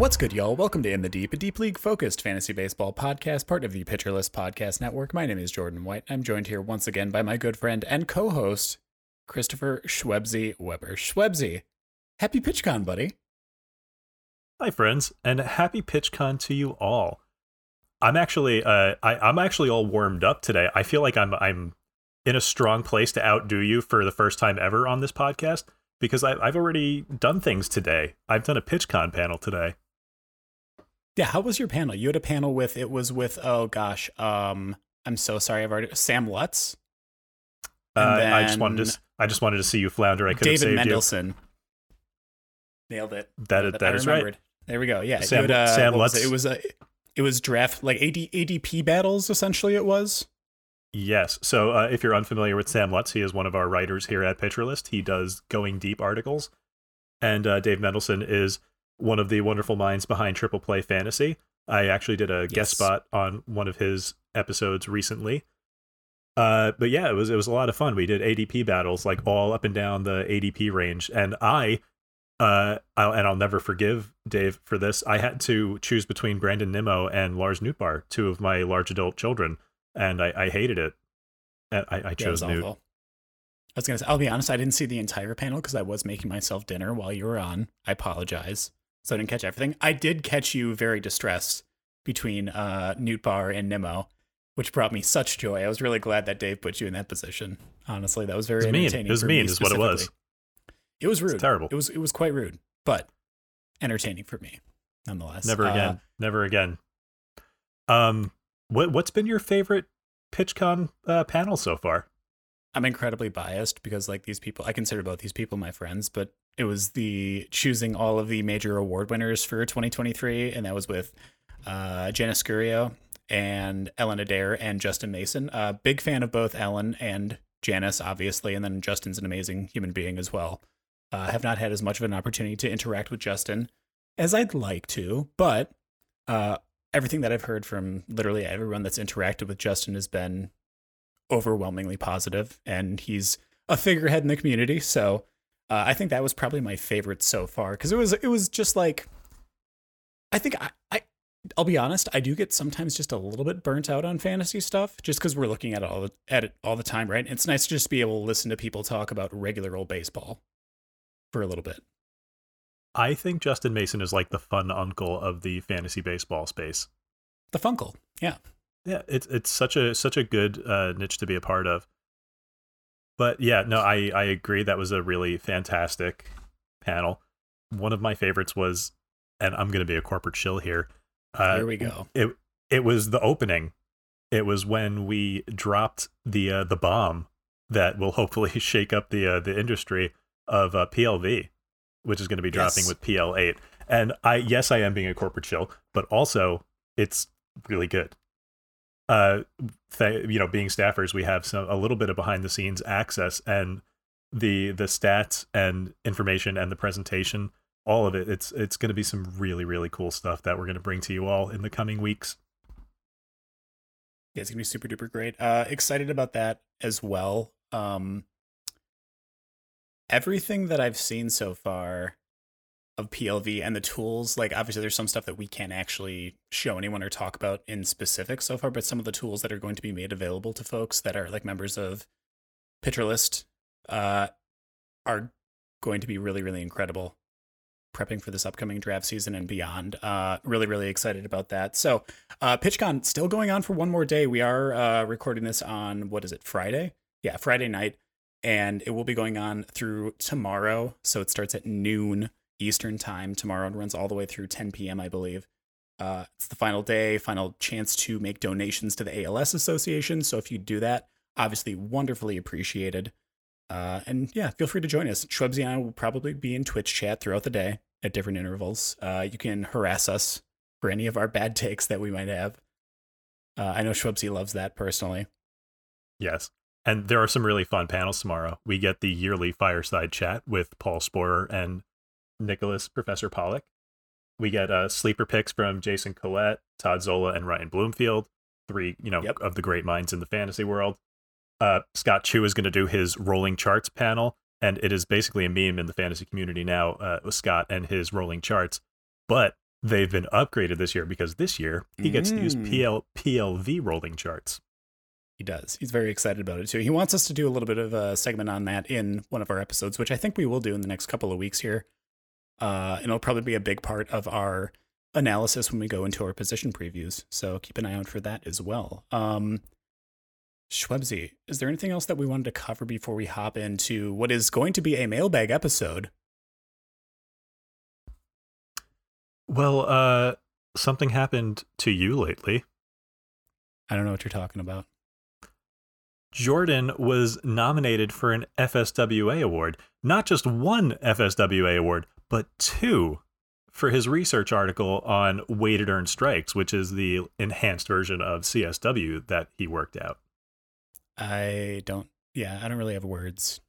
What's good, y'all? Welcome to In the Deep, a deep league focused fantasy baseball podcast, part of the Pitcher List Podcast Network. My name is Jordan White. I'm joined here once again by my good friend and co host, Christopher Schwebzy Weber. Schwebzy, happy PitchCon, buddy. Hi, friends, and happy PitchCon to you all. I'm actually, uh, I, I'm actually all warmed up today. I feel like I'm, I'm in a strong place to outdo you for the first time ever on this podcast because I, I've already done things today. I've done a PitchCon panel today. Yeah, how was your panel? You had a panel with it was with oh gosh, um, I'm so sorry, I've already Sam Lutz. Uh, I just wanted to, I just wanted to see you flounder. I could have David saved Mendelson. Nailed it. That Nailed it. that I is right. There we go. Yeah, Sam- you uh, Sam what was Lutz. it? it was a it was draft like AD, ADP battles essentially. It was. Yes. So uh, if you're unfamiliar with Sam Lutz, he is one of our writers here at Pitcher List. He does going deep articles, and uh, Dave Mendelson is one of the wonderful minds behind Triple Play Fantasy. I actually did a Yes. guest spot on one of his episodes recently. Uh, but yeah, it was it was a lot of fun. We did ADP battles like all up and down the ADP range, and I, uh, I'll, and I'll never forgive Dave for this. I had to choose between Brandon Nimmo and Lars Nootbaar, two of my large adult children, and I, I hated it. And I, I Yeah, it chose was Newt. awful. I was gonna say, I'll be honest, I didn't see the entire panel because I was making myself dinner while you were on. I apologize. So I didn't catch everything. I did catch you very distressed between uh Nootbaar and Nimmo, which brought me such joy. I was really glad that Dave put you in that position. Honestly, that was very It was mean. It was mean me is what it was. It was rude. terrible. It was it was quite rude, but entertaining for me, nonetheless. Never Uh, again. Never again. Um, what what's been your favorite PitchCon uh, panel so far? I'm incredibly biased because like these people, I consider both these people my friends, but it was the choosing all of the major award winners for 2023, and that was with uh, Jenna Scurio and Ellen Adair and Justin Mason. Uh, big fan of both Ellen and Janice, obviously, and then Justin's an amazing human being as well. Uh, have not had as much of an opportunity to interact with Justin as I'd like to, but uh, everything that I've heard from literally everyone that's interacted with Justin has been overwhelmingly positive, and he's a figurehead in the community. So uh, I think that was probably my favorite so far because it was it was just like I think I, I I'll be honest, I do get sometimes just a little bit burnt out on fantasy stuff just because we're looking at it all the, at it all the time, right? It's nice to just be able to listen to people talk about regular old baseball for a little bit. I think Justin Mason is like the fun uncle of the fantasy baseball space. The Funkle, yeah. Yeah, it's it's such a such a good uh, niche to be a part of. But yeah, no, I I agree. That was a really fantastic panel. One of my favorites was, and I'm going to be a corporate shill here. Uh, Here we go. It it was the opening. It was when we dropped the uh, the bomb that will hopefully shake up the uh, the industry of uh, PLV, which is going to be dropping Yes. with PL8. And I yes, I am being a corporate shill, but also it's really good. Uh, th- you know, being staffers, we have some a little bit of behind the scenes access and the the stats and information and the presentation, all of it. It's it's going to be some really really cool stuff that we're going to bring to you all in the coming weeks. Yeah, it's gonna be super duper great. Uh, excited about that as well. Um, everything that I've seen so far of PLV and the tools, like obviously there's some stuff that we can't actually show anyone or talk about in specific so far, but some of the tools that are going to be made available to folks that are like members of Pitcher List uh, are going to be really, really incredible. Prepping for this upcoming draft season and beyond. Uh, really, really excited about that. So, uh, PitchCon still going on for one more day. We are uh, recording this on what is it, Friday? Yeah, Friday night, and it will be going on through tomorrow. So it starts at noon Eastern time tomorrow and runs all the way through 10 p.m. I believe. Uh, it's the final day, final chance to make donations to the ALS Association. So if you do that, obviously wonderfully appreciated. Uh, and yeah, feel free to join us. Schwebzy and I will probably be in Twitch chat throughout the day at different intervals. Uh, you can harass us for any of our bad takes that we might have. Uh, I know Schwebzy loves that personally. Yes. And there are some really fun panels tomorrow. We get the yearly fireside chat with Paul Sporer and Nicholas Professor Pollack. We get uh, sleeper picks from Jason Collette, Todd Zola, and Ryan Bloomfield, three you know Yep. of the great minds in the fantasy world. Uh, Scott Chu is going to do his rolling charts panel, and it is basically a meme in the fantasy community now uh, with Scott and his rolling charts. But they've been upgraded this year because this year he gets to use Mm. PL, PLV rolling charts. He does. He's very excited about it too. He wants us to do a little bit of a segment on that in one of our episodes, which I think we will do in the next couple of weeks here. Uh, and it'll probably be a big part of our analysis when we go into our position previews. So keep an eye out for that as well. Um, Schwebzy, is there anything else that we wanted to cover before we hop into what is going to be a mailbag episode? Well, uh, something happened to you lately. I don't know what you're talking about. Jordan was nominated for an FSWA award, not just one FSWA award, but two for his research article on weighted earned strikes, which is the enhanced version of CSW that he worked out. I don't, yeah, I don't really have words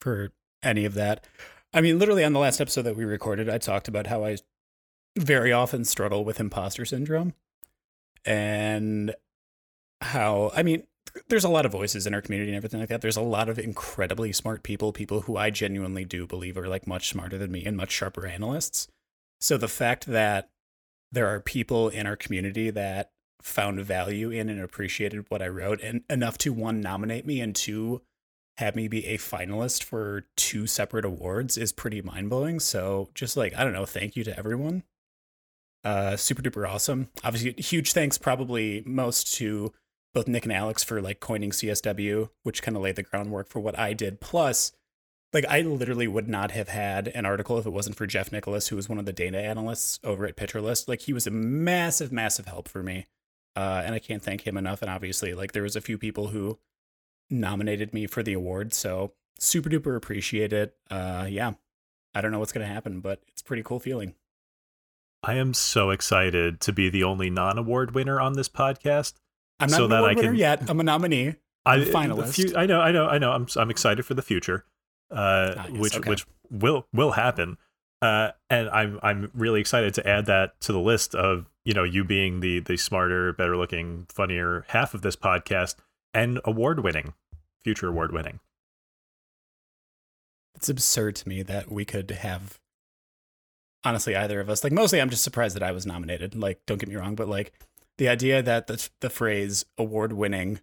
for any of that. I mean, literally on the last episode that we recorded, I talked about how I very often struggle with imposter syndrome and how, I mean, there's a lot of voices in our community and everything like that. There's a lot of incredibly smart people, people who I genuinely do believe are like much smarter than me and much sharper analysts. So the fact that there are people in our community that found value in and appreciated what I wrote and enough to one nominate me and two have me be a finalist for two separate awards is pretty mind blowing. So just like I don't know, thank you to everyone. Uh super duper awesome. Obviously huge thanks probably most to both Nick and Alex for like coining CSW, which kind of laid the groundwork for what I did. Plus like I literally would not have had an article if it wasn't for Jeff Nicholas, who was one of the data analysts over at Pitcher List. Like he was a massive, massive help for me. Uh, and I can't thank him enough. And obviously, like there was a few people who nominated me for the award, so super duper appreciate it. Uh, yeah, I don't know what's gonna happen, but it's pretty cool feeling. I am so excited to be the only non award winner on this podcast. I'm not So an that award I winner yet. I'm a nominee. I, I'm a finalist. I know, I know, I know. I'm I'm excited for the future, uh, Ah, yes, which okay. which will will happen. Uh, and I'm I'm really excited to add that to the list of you know you being the the smarter, better looking, funnier half of this podcast and award winning, future award winning. It's absurd to me that we could have honestly either of us like mostly I'm just surprised that I was nominated. Like don't get me wrong, but like the idea that the the phrase award winning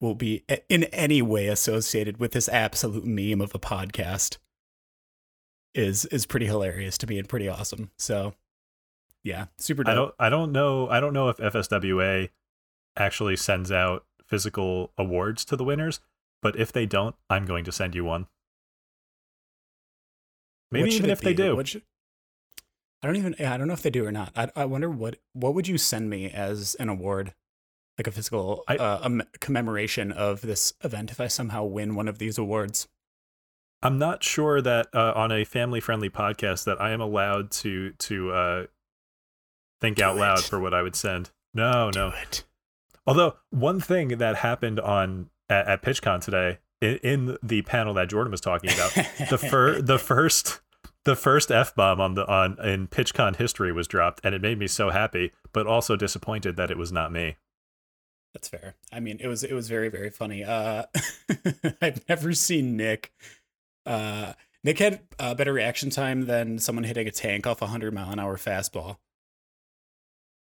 will be in any way associated with this absolute meme of a podcast is is pretty hilarious to me and pretty awesome. So yeah, super dope. I don't I don't know I don't know if FSWA actually sends out physical awards to the winners, but if they don't, I'm going to send you one. Maybe even if they do. What should- I don't even. I don't know if they do or not. I, I wonder what what would you send me as an award, like a physical I- uh, um, commemoration of this event if I somehow win one of these awards. I'm not sure that uh, on a family friendly podcast that I am allowed to to uh, think Do out loud for what I would send. No, Do no. it. Although one thing that happened on at, at PitchCon today in, in the panel that Jordan was talking about, the fir- the first the first f bomb on the on in PitchCon history was dropped, and it made me so happy, but also disappointed that it was not me. That's fair. I mean, it was it was very very funny. Uh, I've never seen Nick. Uh, Nick had a better reaction time than someone hitting a tank off a hundred mile an hour fastball.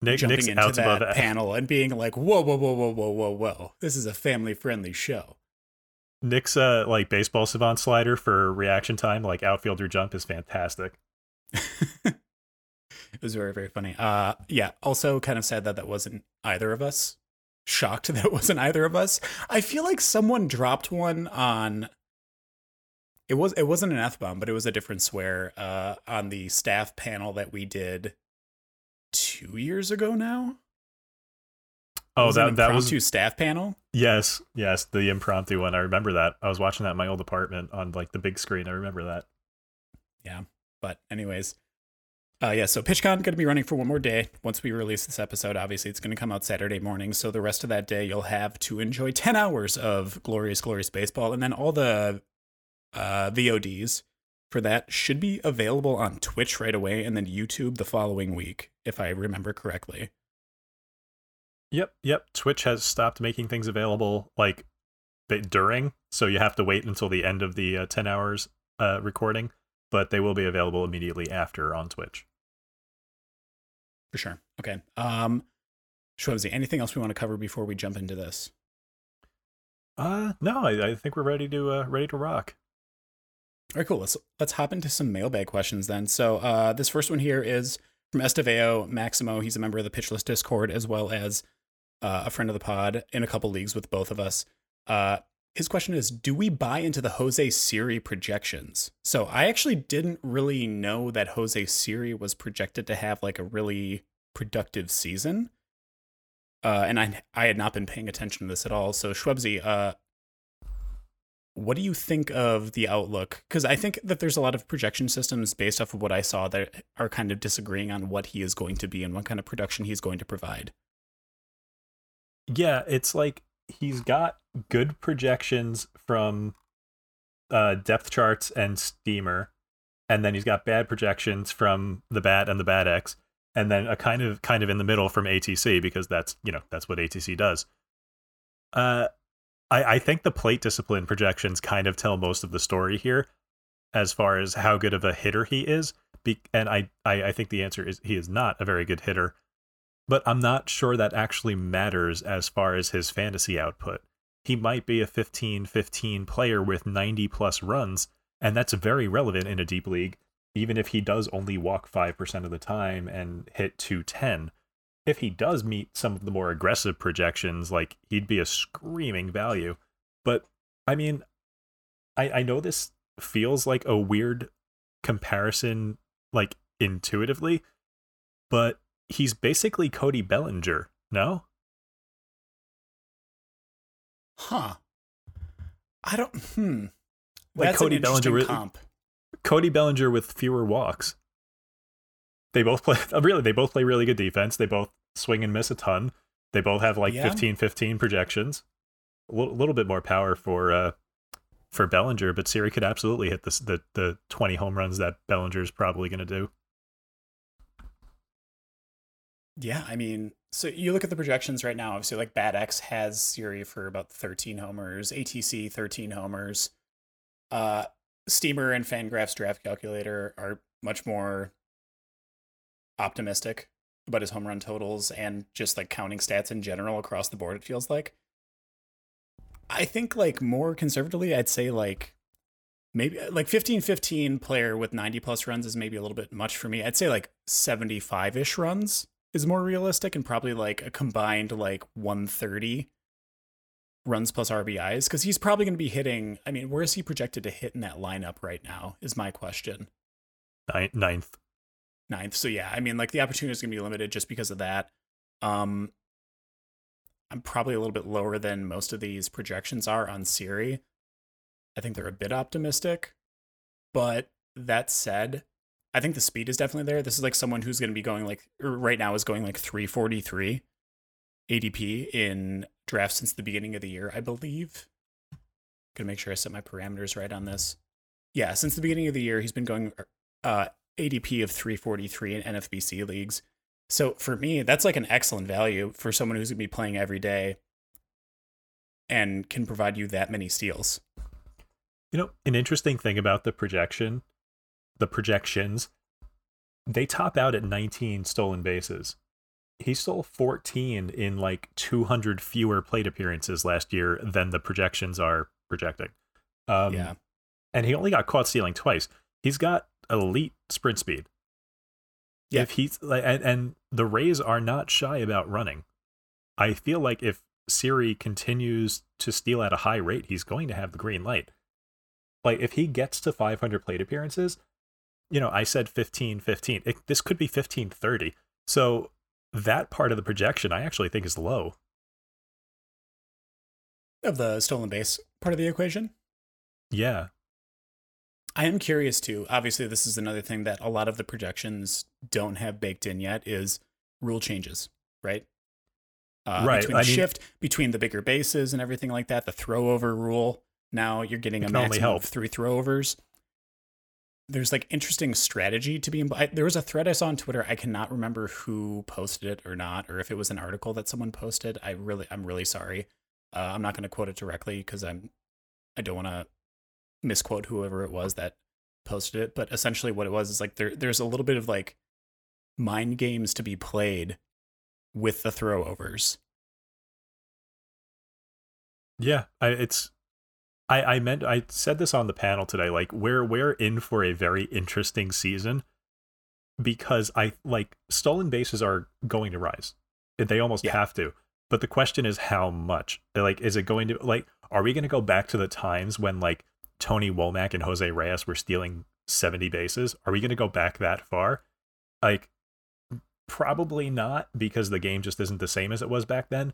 Nick, jumping Nick's into that. panel and being like, "Whoa, whoa, whoa, whoa, whoa, whoa, whoa! This is a family friendly show." Nick's uh like baseball savant slider for reaction time, like outfielder jump, is fantastic. it was very very funny. Uh, yeah. Also, kind of sad that that wasn't either of us. Shocked that it wasn't either of us. I feel like someone dropped one on. It was it wasn't an f bomb, but it was a different swear uh, on the staff panel that we did two years ago now. Oh, was that that was impromptu staff panel. yes, yes, the impromptu one. I remember that. I was watching that in my old apartment on like the big screen. I remember that. Yeah, but anyways, uh, yeah. So PitchCon going to be running for one more day. Once we release this episode, obviously it's going to come out Saturday morning. So the rest of that day you'll have to enjoy ten hours of glorious, glorious baseball, and then all the uh, VODs for that should be available on Twitch right away, and then YouTube the following week, if I remember correctly. Yep, yep. Twitch has stopped making things available like during, so you have to wait until the end of the uh, ten hours uh, recording. But they will be available immediately after on Twitch. For sure. Okay. Um, Schwebzy, anything else we want to cover before we jump into this? Uh, no, I, I think we're ready to uh, ready to rock. All right, cool. Let's let's hop into some mailbag questions then. So uh, this first one here is from Esteveo Maximo. He's a member of the Pitcher List Discord as well as uh, a friend of the pod in a couple leagues with both of us. Uh, his question is: Do we buy into the Jose Siri projections? So I actually didn't really know that Jose Siri was projected to have like a really productive season. Uh, and I I had not been paying attention to this at all. So Schwebzy, uh, what do you think of the outlook? Because I think that there's a lot of projection systems based off of what I saw that are kind of disagreeing on what he is going to be and what kind of production he's going to provide. Yeah, it's like he's got good projections from uh, depth charts and Steamer, and then he's got bad projections from the Bat and the Bat X, and then a kind of kind of in the middle from ATC because that's you know that's what ATC does. Uh, I I think the plate discipline projections kind of tell most of the story here, as far as how good of a hitter he is. Be- and I, I I think the answer is he is not a very good hitter but I'm not sure that actually matters as far as his fantasy output. He might be a 15 15 player with 90 plus runs, and that's very relevant in a deep league, even if he does only walk 5% of the time and hit 210. If he does meet some of the more aggressive projections, like he'd be a screaming value. But I mean, I, I know this feels like a weird comparison, like intuitively, but he's basically Cody Bellinger, no? Huh. I don't. Hmm. Like That's Cody Bellinger- comp. Cody Bellinger with fewer walks. They both play really they both play really good defense. They both swing and miss a ton. They both have like Yeah. 15 15 projections. A little, little bit more power for uh for Bellinger, but Siri could absolutely hit this, the the 20 home runs that Bellinger is probably going to do. Yeah, I mean, so you look at the projections right now. Obviously, like Bat X has Siri for about 13 homers, ATC 13 homers. Uh, Steamer and Fangraphs Draft Calculator are much more optimistic about his home run totals and just like counting stats in general across the board. It feels like. I think like more conservatively, I'd say like maybe like 15 15 player with 90 plus runs is maybe a little bit much for me. I'd say like 75 ish runs is more realistic and probably like a combined like 130 runs plus RBIs because he's probably going to be hitting. I mean, where is he projected to hit in that lineup right now? Is my question. Nin- Ninth. Ninth. So yeah, I mean, like the opportunity is going to be limited just because of that. Um, I'm probably a little bit lower than most of these projections are on Siri. I think they're a bit optimistic, but that said, I think the speed is definitely there. This is like someone who's going to be going like right now is going like 343 ADP in drafts since the beginning of the year, I believe. Gonna make sure I set my parameters right on this. Yeah, since the beginning of the year, he's been going uh, ADP of 343 in NFBC leagues. So for me, that's like an excellent value for someone who's gonna be playing every day. and can provide you that many steals. You know, an interesting thing about the projection, the projections, they top out at 19 stolen bases. He stole 14 in like 200 fewer plate appearances last year than the projections are projecting. Um, yeah. And he only got caught stealing twice. He's got elite sprint speed. Yeah. If he's like, and, and the Rays are not shy about running. I feel like if Siri continues to steal at a high rate, he's going to have the green light. Like if he gets to 500 plate appearances, you know, I said 15 15. It, this could be 15 30. So that part of the projection I actually think is low. Of the stolen base part of the equation. Yeah. I am curious too. Obviously, this is another thing that a lot of the projections don't have baked in yet is rule changes, right? Uh, Right, Between I the mean- shift between the bigger bases and everything like that, the throwover rule. Now you're getting a maximum help. of three throwovers. There's like interesting strategy to be. I, there was a thread I saw on Twitter. I cannot remember who posted it or not, or if it was an article that someone posted. I really, I'm really sorry. Uh, I'm not going to quote it directly because I'm, I don't want to misquote whoever it was that posted it. But essentially, what it was is like there, there's a little bit of like mind games to be played with the throwovers. Yeah, I, it's. I I meant I said this on the panel today. Like we're we're in for a very interesting season because I like stolen bases are going to rise. They almost Yeah. have to. But the question is how much. Like, is it going to like? Are we going to go back to the times when like Tony Womack and Jose Reyes were stealing seventy bases? Are we going to go back that far? Like, probably not because the game just isn't the same as it was back then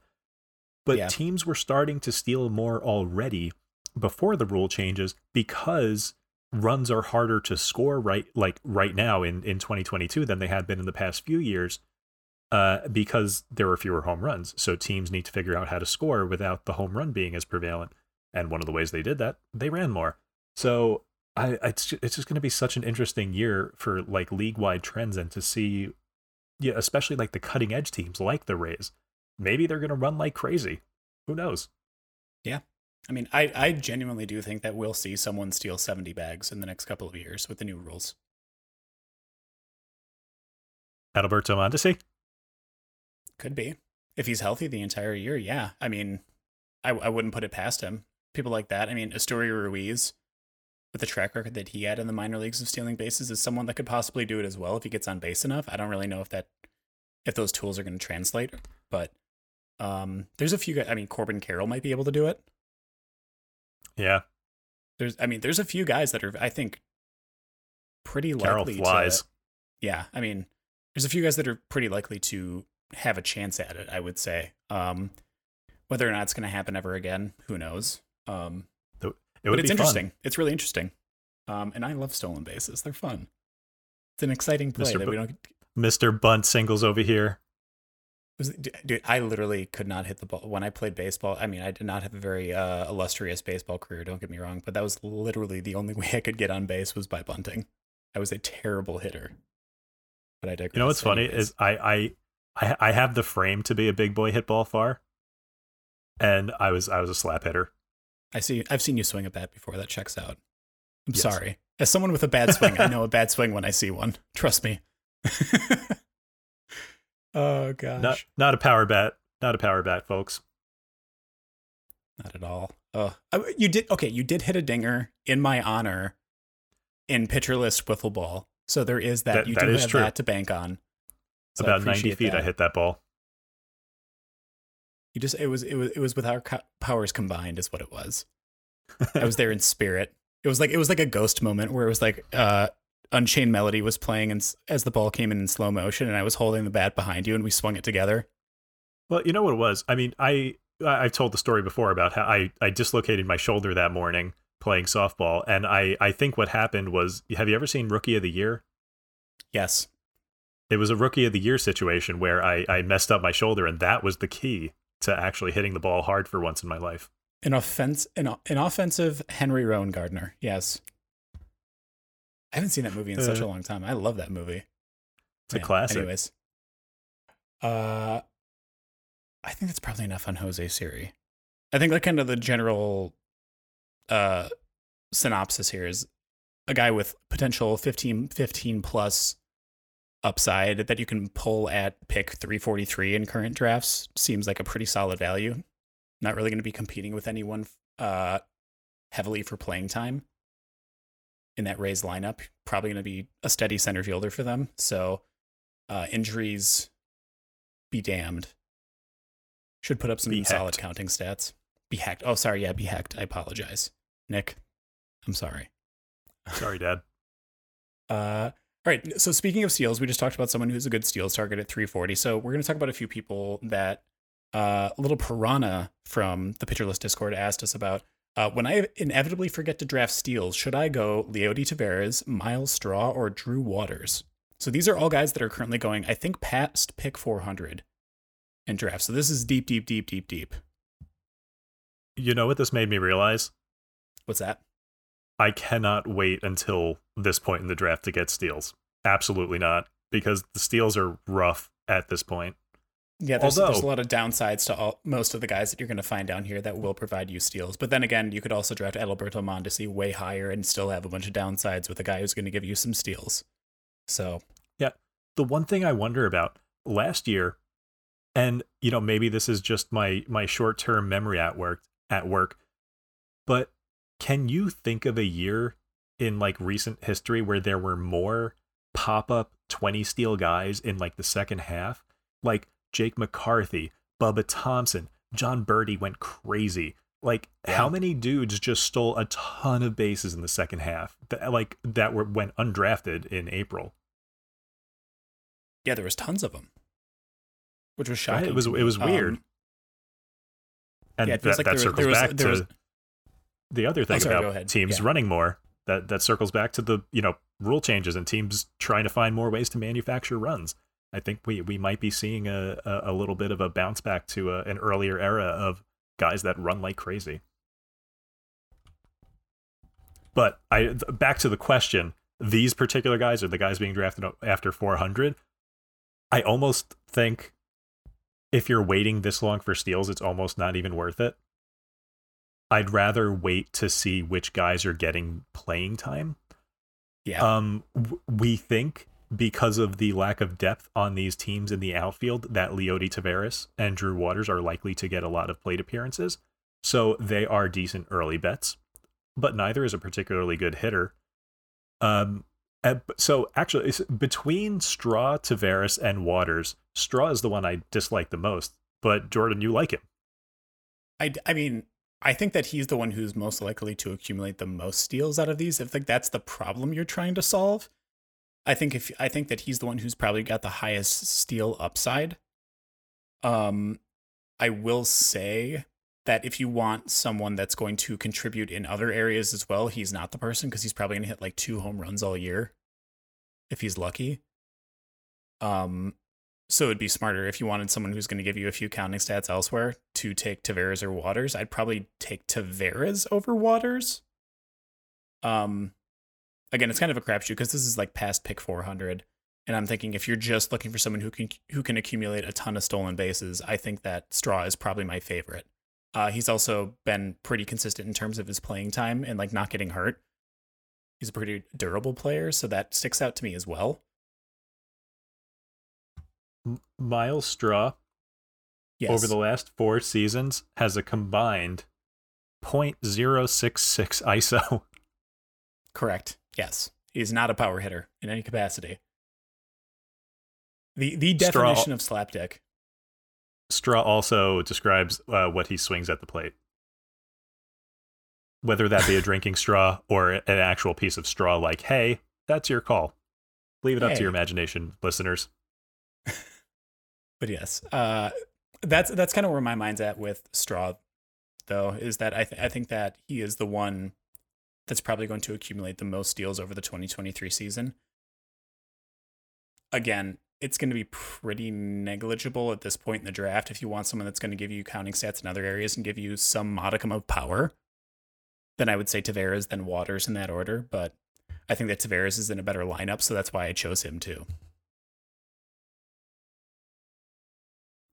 but Yeah. teams were starting to steal more already before the rule changes because runs are harder to score right like right now in in 2022 than they had been in the past few years uh, because there are fewer home runs. So teams need to figure out how to score without the home run being as prevalent. And one of the ways they did that they ran more. So I, it's ju- it's just going to be such an interesting year for like league wide trends and to see yeah especially like the cutting edge teams like the Rays. Maybe they're going to run like crazy. Who knows I mean, I, I genuinely do think that we'll see someone steal 70 bags in the next couple of years with the new rules. Adalberto Mondesi Could be. If he's healthy the entire year, yeah. I mean, I, I wouldn't put it past him. People like that. I mean, Esteury Ruiz, with the track record that he had in the minor leagues of stealing bases, is someone that could possibly do it as well if he gets on base enough. I don't really know if that, if those tools are going to translate, but um, there's a few guys. I mean, Corbin Carroll might be able to do it. Yeah There's, I mean, there's a few guys that are, I think, pretty Carroll likely flies to. Yeah, I mean, there's a few guys that are pretty likely to have a chance at it. I would say. Um, whether or not it's going to happen ever again, who knows? Um, it but it's be interesting. fun It's really interesting. Um, and I love stolen bases. They're fun. It's an exciting play Mr. that we don't. mr bunt singles over here was- Dude, I literally could not hit the ball when I played baseball. I mean, I did not have a very uh, illustrious baseball career. Don't get me wrong, but that was literally the only way I could get on base was by bunting. I was a terrible hitter. But I digress. you know what's funny is I, I i i have the frame to be a big boy hit ball far and i was i was a slap hitter I see. I've seen you swing a bat before. That checks out. I'm Yes. sorry. As someone with a bad swing, I know a bad swing when I see one. Trust me. oh gosh, not not a power bat not a power bat folks not at all. Oh, you did okay. You did hit a dinger in my honor in Pitcher List wiffle ball. So there is that. That- you that do is have true. that to bank on. So about 90 appreciate feet i hit that ball You just it was it was it was with our co- powers combined is what it was. I was there in spirit. It was like it was like a ghost moment where it was like uh Unchained Melody was playing and as the ball came in in slow motion and I was holding the bat behind you and we swung it together. well you know what it was i mean i i've told the story before about how i i dislocated my shoulder that morning playing softball and i i think what happened was have you ever seen rookie of the year Yes. it was a rookie of the year situation where I, I messed up my shoulder, and that was the key to actually hitting the ball hard for once in my life. An offense an, an offensive Henry Rowengartner. Yes. I haven't seen that movie in such Uh, a long time. I love that movie. It's a Man, classic. Anyways. Uh I think that's probably enough on Jose Siri. I think like kind of the general uh synopsis here is a guy with potential 15 15 plus upside that you can pull at pick 343 in current drafts seems like a pretty solid value. Not really going to be competing with anyone uh heavily for playing time in that Rays lineup. Probably going to be a steady center fielder for them. So uh injuries be damned. Should put up some Be solid counting stats. Be hacked. Oh, sorry. Yeah, be hacked. I apologize. Nick, I'm sorry. Sorry, Dad. Uh, all right. So speaking of steals, we just talked about someone who's a good steals target at 340. So we're going to talk about a few people that uh, little piranha from the Pitcher List Discord asked us about. Uh, when I inevitably forget to draft steals, should I go Leody Taveras, Myles Straw, or Drew Waters? So these are all guys that are currently going, I think, past pick 400 in draft. So this is deep, deep, deep, deep, deep. You know what this made me realize? What's that? I cannot wait until this point in the draft to get steals. Absolutely not, because the steals are rough at this point. Yeah, there's, there's a lot of downsides to all, most of the guys that you're going to find down here that will provide you steals. But then again, you could also draft Adalberto Mondesi way higher and still have a bunch of downsides with a guy who's going to give you some steals. So yeah. the one thing I wonder about last year, and you know maybe this is just my my short term memory at work at work, but can you think of a year in like recent history where there were more pop up twenty steal guys in like the second half, like Jake McCarthy, Bubba Thompson, Jon Berti went crazy. Like how many dudes just stole a ton of bases in the second half that like that were went undrafted in April. yeah, there was tons of them, which was Right? shocking. It was it was weird. Um, and yeah, that, like that circles was- back to was- the other thing sorry, about teams Yeah. running more. That that circles back to the you know rule changes and teams trying to find more ways to manufacture runs. I think we we might be seeing a a, a little bit of a bounce back to a, an earlier era of guys that run like crazy. But I back to the question: these particular guys are the guys being drafted after 400. I almost think if you're waiting this long for steals, it's almost not even worth it. I'd rather wait to see which guys are getting playing time. yeah, Um, w- we think because of the lack of depth on these teams in the outfield that Leody Taveras and Drew Waters are likely to get a lot of plate appearances. So they are decent early bets, but neither is a particularly good hitter. Um, so actually, between Straw, Taveras, and Waters, Straw is the one I dislike the most. But Jordan, you like him. I, I mean, I think that he's the one who's most likely to accumulate the most steals out of these. If like that's the problem you're trying to solve, I think if I think that he's the one who's probably got the highest steal upside. Um, I will say that if you want someone that's going to contribute in other areas as well, he's not the person because he's probably going to hit like two home runs all year, if he's lucky. Um, so it'd be smarter if you wanted someone who's going to give you a few counting stats elsewhere to take Taveras or Waters. I'd probably take Taveras over Waters. Um, again, it's kind of a crapshoot because this is like past pick 400, and I'm thinking if you're just looking for someone who can who can accumulate a ton of stolen bases, I think that Straw is probably my favorite. Uh, he's also been pretty consistent in terms of his playing time and like not getting hurt. He's a pretty durable player, so that sticks out to me as well. Myles Straw Yes. over the last four seasons has a combined 0.066 ISO. Correct. Yes. He's not a power hitter in any capacity. The the Straw- definition of slapdick. Straw also describes uh, what he swings at the plate. Whether that be a drinking straw or an actual piece of straw, like, hey, that's your call. Leave it up to your imagination, listeners. But yes, uh, that's that's kind of where my mind's at with Straw, though, is that I th- I think that he is the one that's probably going to accumulate the most steals over the 2023 season. Again, it's going to be pretty negligible at this point in the draft if you want someone that's going to give you counting stats in other areas and give you some modicum of power. Then I would say Taveras, then Waters in that order, but I think that Taveras is in a better lineup, so that's why I chose him too.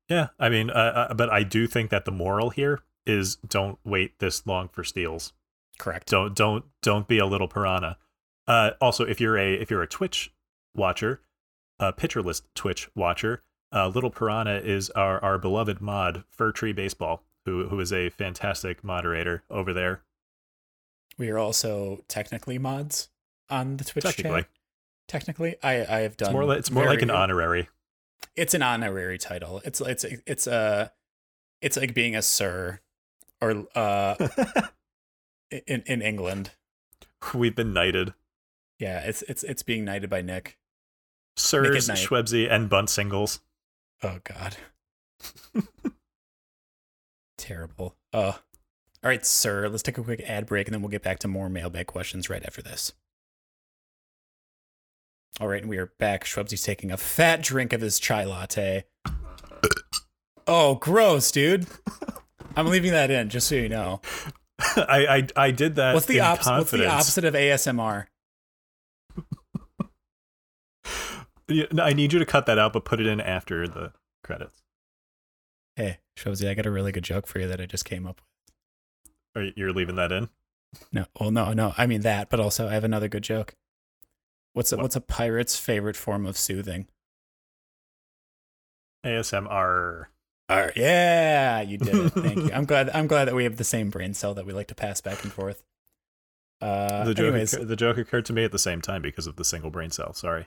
Yeah, I mean, uh, uh, but I do think that the moral here is don't wait this long for steals. Correct. Don't don't don't be a little piranha. Uh, also, if you're a if you're a Twitch watcher, a pitcher list Twitch watcher, uh, Little Piranha is our, our beloved mod Fir Tree Baseball, who who is a fantastic moderator over there. We are also technically mods on the Twitch Technically. chat. Technically, I I have done. It's more like it's more like an honorary. It's an honorary title. It's it's it's a it's like being a sir or uh in in England. We've been knighted. Yeah, it's it's it's being knighted by Nick. Sirs, knight. Schwebzy, and Bunt singles. Oh God. Terrible. Uh all right, sir. Let's take a quick ad break and then we'll get back to more mailbag questions right after this. All right, and we are back. Schwebsy's taking a fat drink of his chai latte. Oh, gross, dude. I'm leaving that in, just so you know. I, I I did that. What's the, in opposite? what's the opposite of ASMR? I need you to cut that out, but put it in after the credits. Hey, Schwebzy, I got a really good joke for you that I just came up with. Or you're leaving that in? No, well, no, no. I mean that, but also I have another good joke. What's a, What? what's a pirate's favorite form of soothing? ASMR. All right. Yeah, you did it. Thank you. I'm glad. I'm glad that we have the same brain cell that we like to pass back and forth. Uh, the joke anyways, the joke occurred to me at the same time because of the single brain cell. Sorry.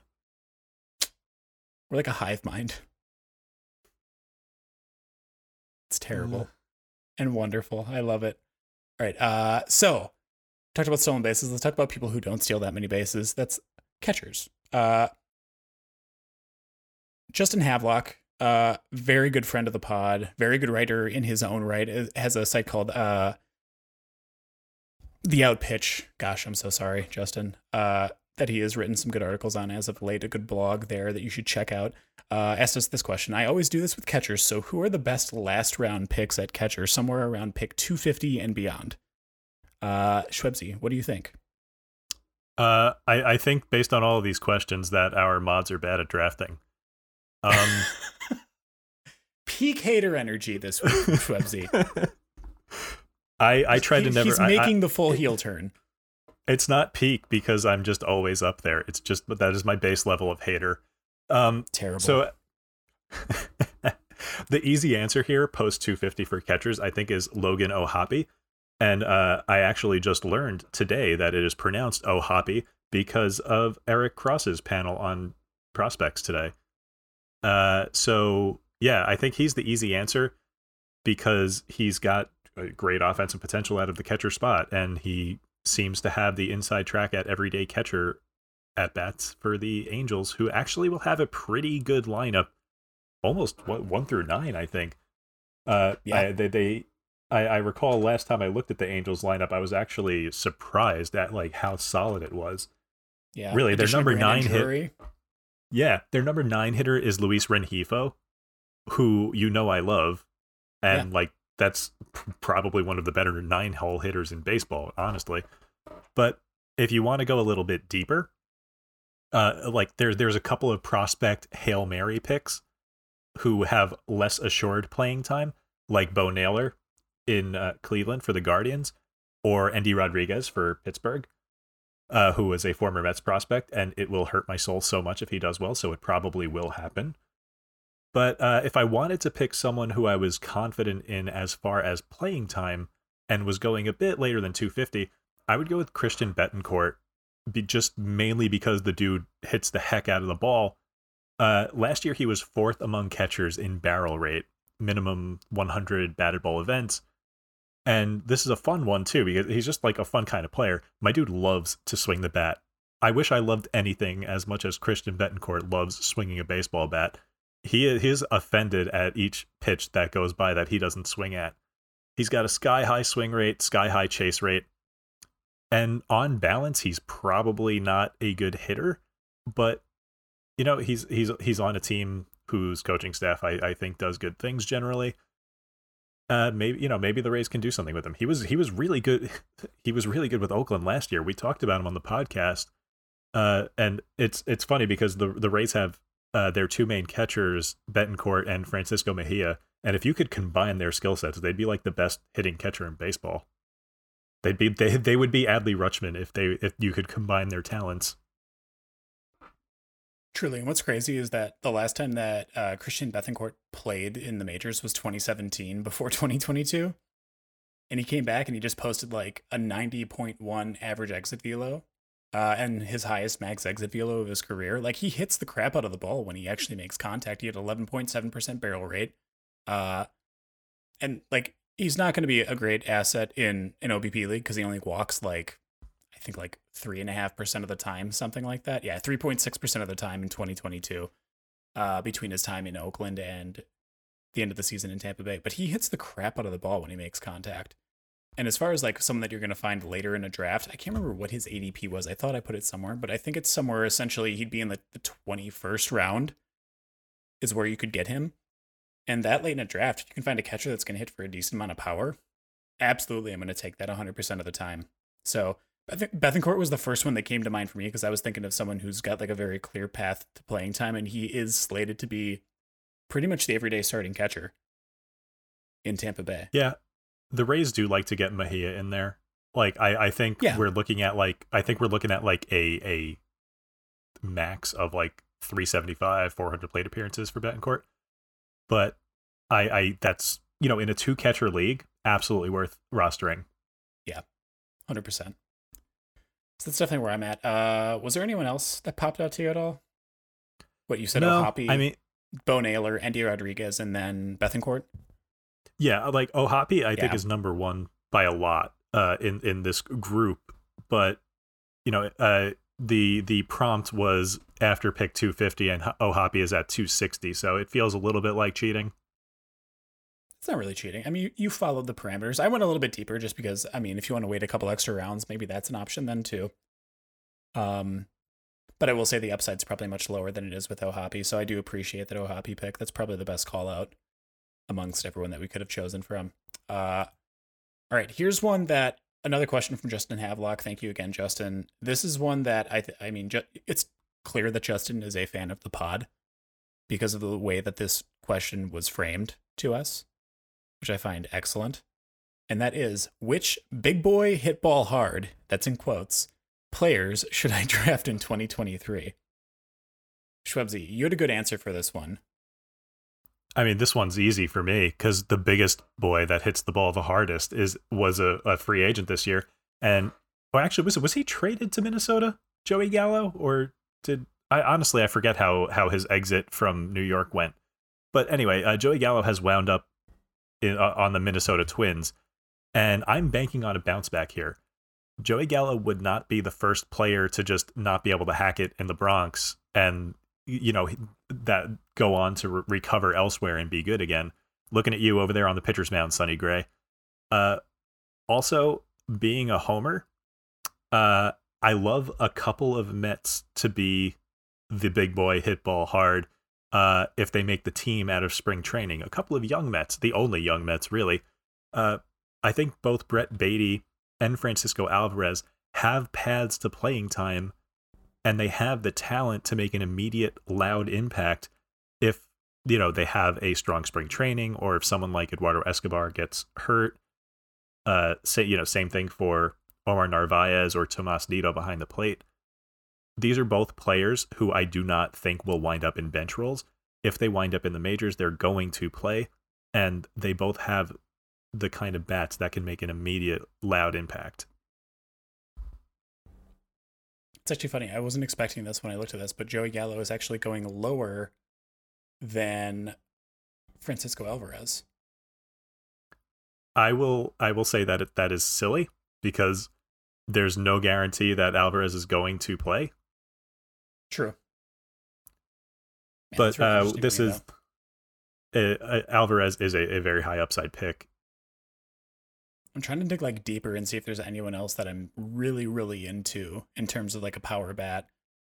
we're like a hive mind. It's terrible and wonderful. I love it. All right. Uh, so talked about stolen bases. Let's talk about people who don't steal that many bases. That's catchers. Uh, Justin Havelock, uh, very good friend of the pod, very good writer in his own right, is- has a site called uh, The Outpitch. Gosh, I'm so sorry, Justin. Uh, that he has written some good articles on as of late, a good blog there that you should check out. Uh, asked us this question. I always do this with catchers. So, who are the best last round picks at catcher, somewhere around pick 250 and beyond? Uh, what do you think? Uh, I, I think based on all of these questions that our mods are bad at drafting. Um, Peak hater energy this week, Schwebzy. I I tried to never. He's I- I- making the full heel turn. it's not peak because I'm just always up there. It's just but that is my base level of hater. Um, Terrible. So the easy answer here, post 250 for catchers, I think is Logan O'Hoppe. And uh, I actually just learned today that it is pronounced O'Hoppe because of Eric Cross's panel on prospects today. Uh, so yeah, I think he's the easy answer because he's got great offensive potential out of the catcher spot, and he seems to have the inside track at everyday catcher at bats for the Angels, who actually will have a pretty good lineup, almost what, one through nine, I think. Uh, Yeah. I, they, they I, I recall last time I looked at the Angels lineup, I was actually surprised at like how solid it was. yeah, really, their number nine hit-. Yeah, their number nine hitter is Luis Rengifo, who you know I love, and like that's probably one of the better nine hole hitters in baseball, honestly. But if you want to go a little bit deeper, uh, like there there's a couple of prospect hail mary picks who have less assured playing time, like Bo Naylor in uh, Cleveland for the Guardians, or Endy Rodriguez for Pittsburgh uh, was a former Mets prospect, and it will hurt my soul so much if he does well, so it probably will happen. But uh, if I wanted to pick someone who I was confident in as far as playing time and was going a bit later than 250, I would go with Christian Bethancourt, be just mainly because the dude hits the heck out of the ball. Uh, last year, he was fourth among catchers in barrel rate, minimum 100 batted ball events. And this is a fun one too because he's just like a fun kind of player. My dude loves to swing the bat. I wish I loved anything as much as Christian Bethancourt loves swinging a baseball bat. He is offended at each pitch that goes by that he doesn't swing at. He's got a sky high swing rate, sky high chase rate, and on balance, he's probably not a good hitter. But you know, he's he's he's on a team whose coaching staff I, I think does good things generally uh maybe you know maybe the Rays can do something with him. He was he was really good he was really good with Oakland last year. We talked about him on the podcast. Uh and it's it's funny because the the Rays have uh, their two main catchers, Bethancourt and Francisco Mejia. And if you could combine their skill sets, they'd be like the best hitting catcher in baseball. They'd be they they would be Adley Rutschman if they if you could combine their talents. Truly, and what's crazy is that the last time that uh, Christian Bethancourt played in the majors was 2017, before 2022, and he came back and he just posted like a 90.1 average exit velo, uh, and his highest max exit velo of his career. Like he hits the crap out of the ball when he actually makes contact. He had 11.7% barrel rate, uh, and like he's not going to be a great asset in an OBP league because he only walks like I think like three and a half percent of the time, something like that. Yeah, three point six percent of the time in 2022, uh, between his time in Oakland and the end of the season in Tampa Bay. But he hits the crap out of the ball when he makes contact. And as far as like someone that you're going to find later in a draft, I can't remember what his ADP was. I thought I put it somewhere, but I think it's somewhere. Essentially, he'd be in the, the 21st round, is where you could get him. And that late in a draft, you can find a catcher that's going to hit for a decent amount of power. Absolutely, I'm going to take that 100% of the time. So I think Bethancourt was the first one that came to mind for me because I was thinking of someone who's got like a very clear path to playing time, and he is slated to be pretty much the everyday starting catcher in Tampa Bay. Yeah, the Rays do like to get Mejia in there. Like I, I think Yeah. we're looking at like I think we're looking at like a a max of like 375, 400 plate appearances for Bethancourt. But I, I that's you know in a two catcher league, absolutely worth rostering. Yeah, Hundred percent. So that's definitely where I'm at. Uh, was there anyone else that popped out to you at all? What you said, no, O'Hoppe, I mean Bo Naylor, Endy Rodriguez, and then Bethancourt. Yeah, like O'Hoppe, I think is number one by a lot uh, in in this group. But you know, uh, the the prompt was after pick 250, and O'Hoppe is at 260, so it feels a little bit like cheating. It's not really cheating. I mean, you, you followed the parameters. I went a little bit deeper just because, I mean, if you want to wait a couple extra rounds, maybe that's an option then too. Um, but I will say the upside's probably much lower than it is with O'Hoppe. So I do appreciate that O'Hoppe pick. That's probably the best call out amongst everyone that we could have chosen from. Uh, all right, here's one that another question from Justin Havelock. Thank you again, Justin. This is one that I, th- I mean, ju- it's clear that Justin is a fan of the pod because of the way that this question was framed to us which I find excellent. And that is which big boy hit ball hard, that's in quotes, players should I draft in 2023? Schwebzy, you had a good answer for this one. I mean, this one's easy for me because the biggest boy that hits the ball the hardest is was a, a free agent this year, and well, actually, was was he traded to Minnesota, Joey Gallo, or did I honestly I forget how how his exit from New York went. But anyway, uh, Joey Gallo has wound up in, uh, on the Minnesota Twins, and I'm banking on a bounce back here. Joey Gallo would not be the first player to just not be able to hack it in the Bronx and you know that go on to re- recover elsewhere and be good again. Looking at you over there on the pitcher's mound, Sonny Gray. Uh, also, being a homer, uh, I love a couple of Mets to be the big boy hit ball hard. Uh, if they make the team out of spring training, a couple of young Mets, the only young Mets really. Uh, I think both Brett Baty and Francisco Alvarez have paths to playing time and they have the talent to make an immediate loud impact if you know they have a strong spring training or if someone like Eduardo Escobar gets hurt uh say you know same thing for Omar Narvaez or Tomas Nido behind the plate these are both players who I do not think will wind up in bench roles if they wind up in the majors they're going to play and they both have the kind of bats that can make an immediate loud impact It's actually funny. I wasn't expecting this when I looked at this, but Joey Gallo is actually going lower than Francisco Alvarez. I will I will say that it, that is silly because there's no guarantee that Alvarez is going to play. True. Man, but that's uh, this is uh, uh, Alvarez is a, a very high upside pick. I'm trying to dig like deeper and see if there's anyone else that I'm really, really into in terms of like a power bat.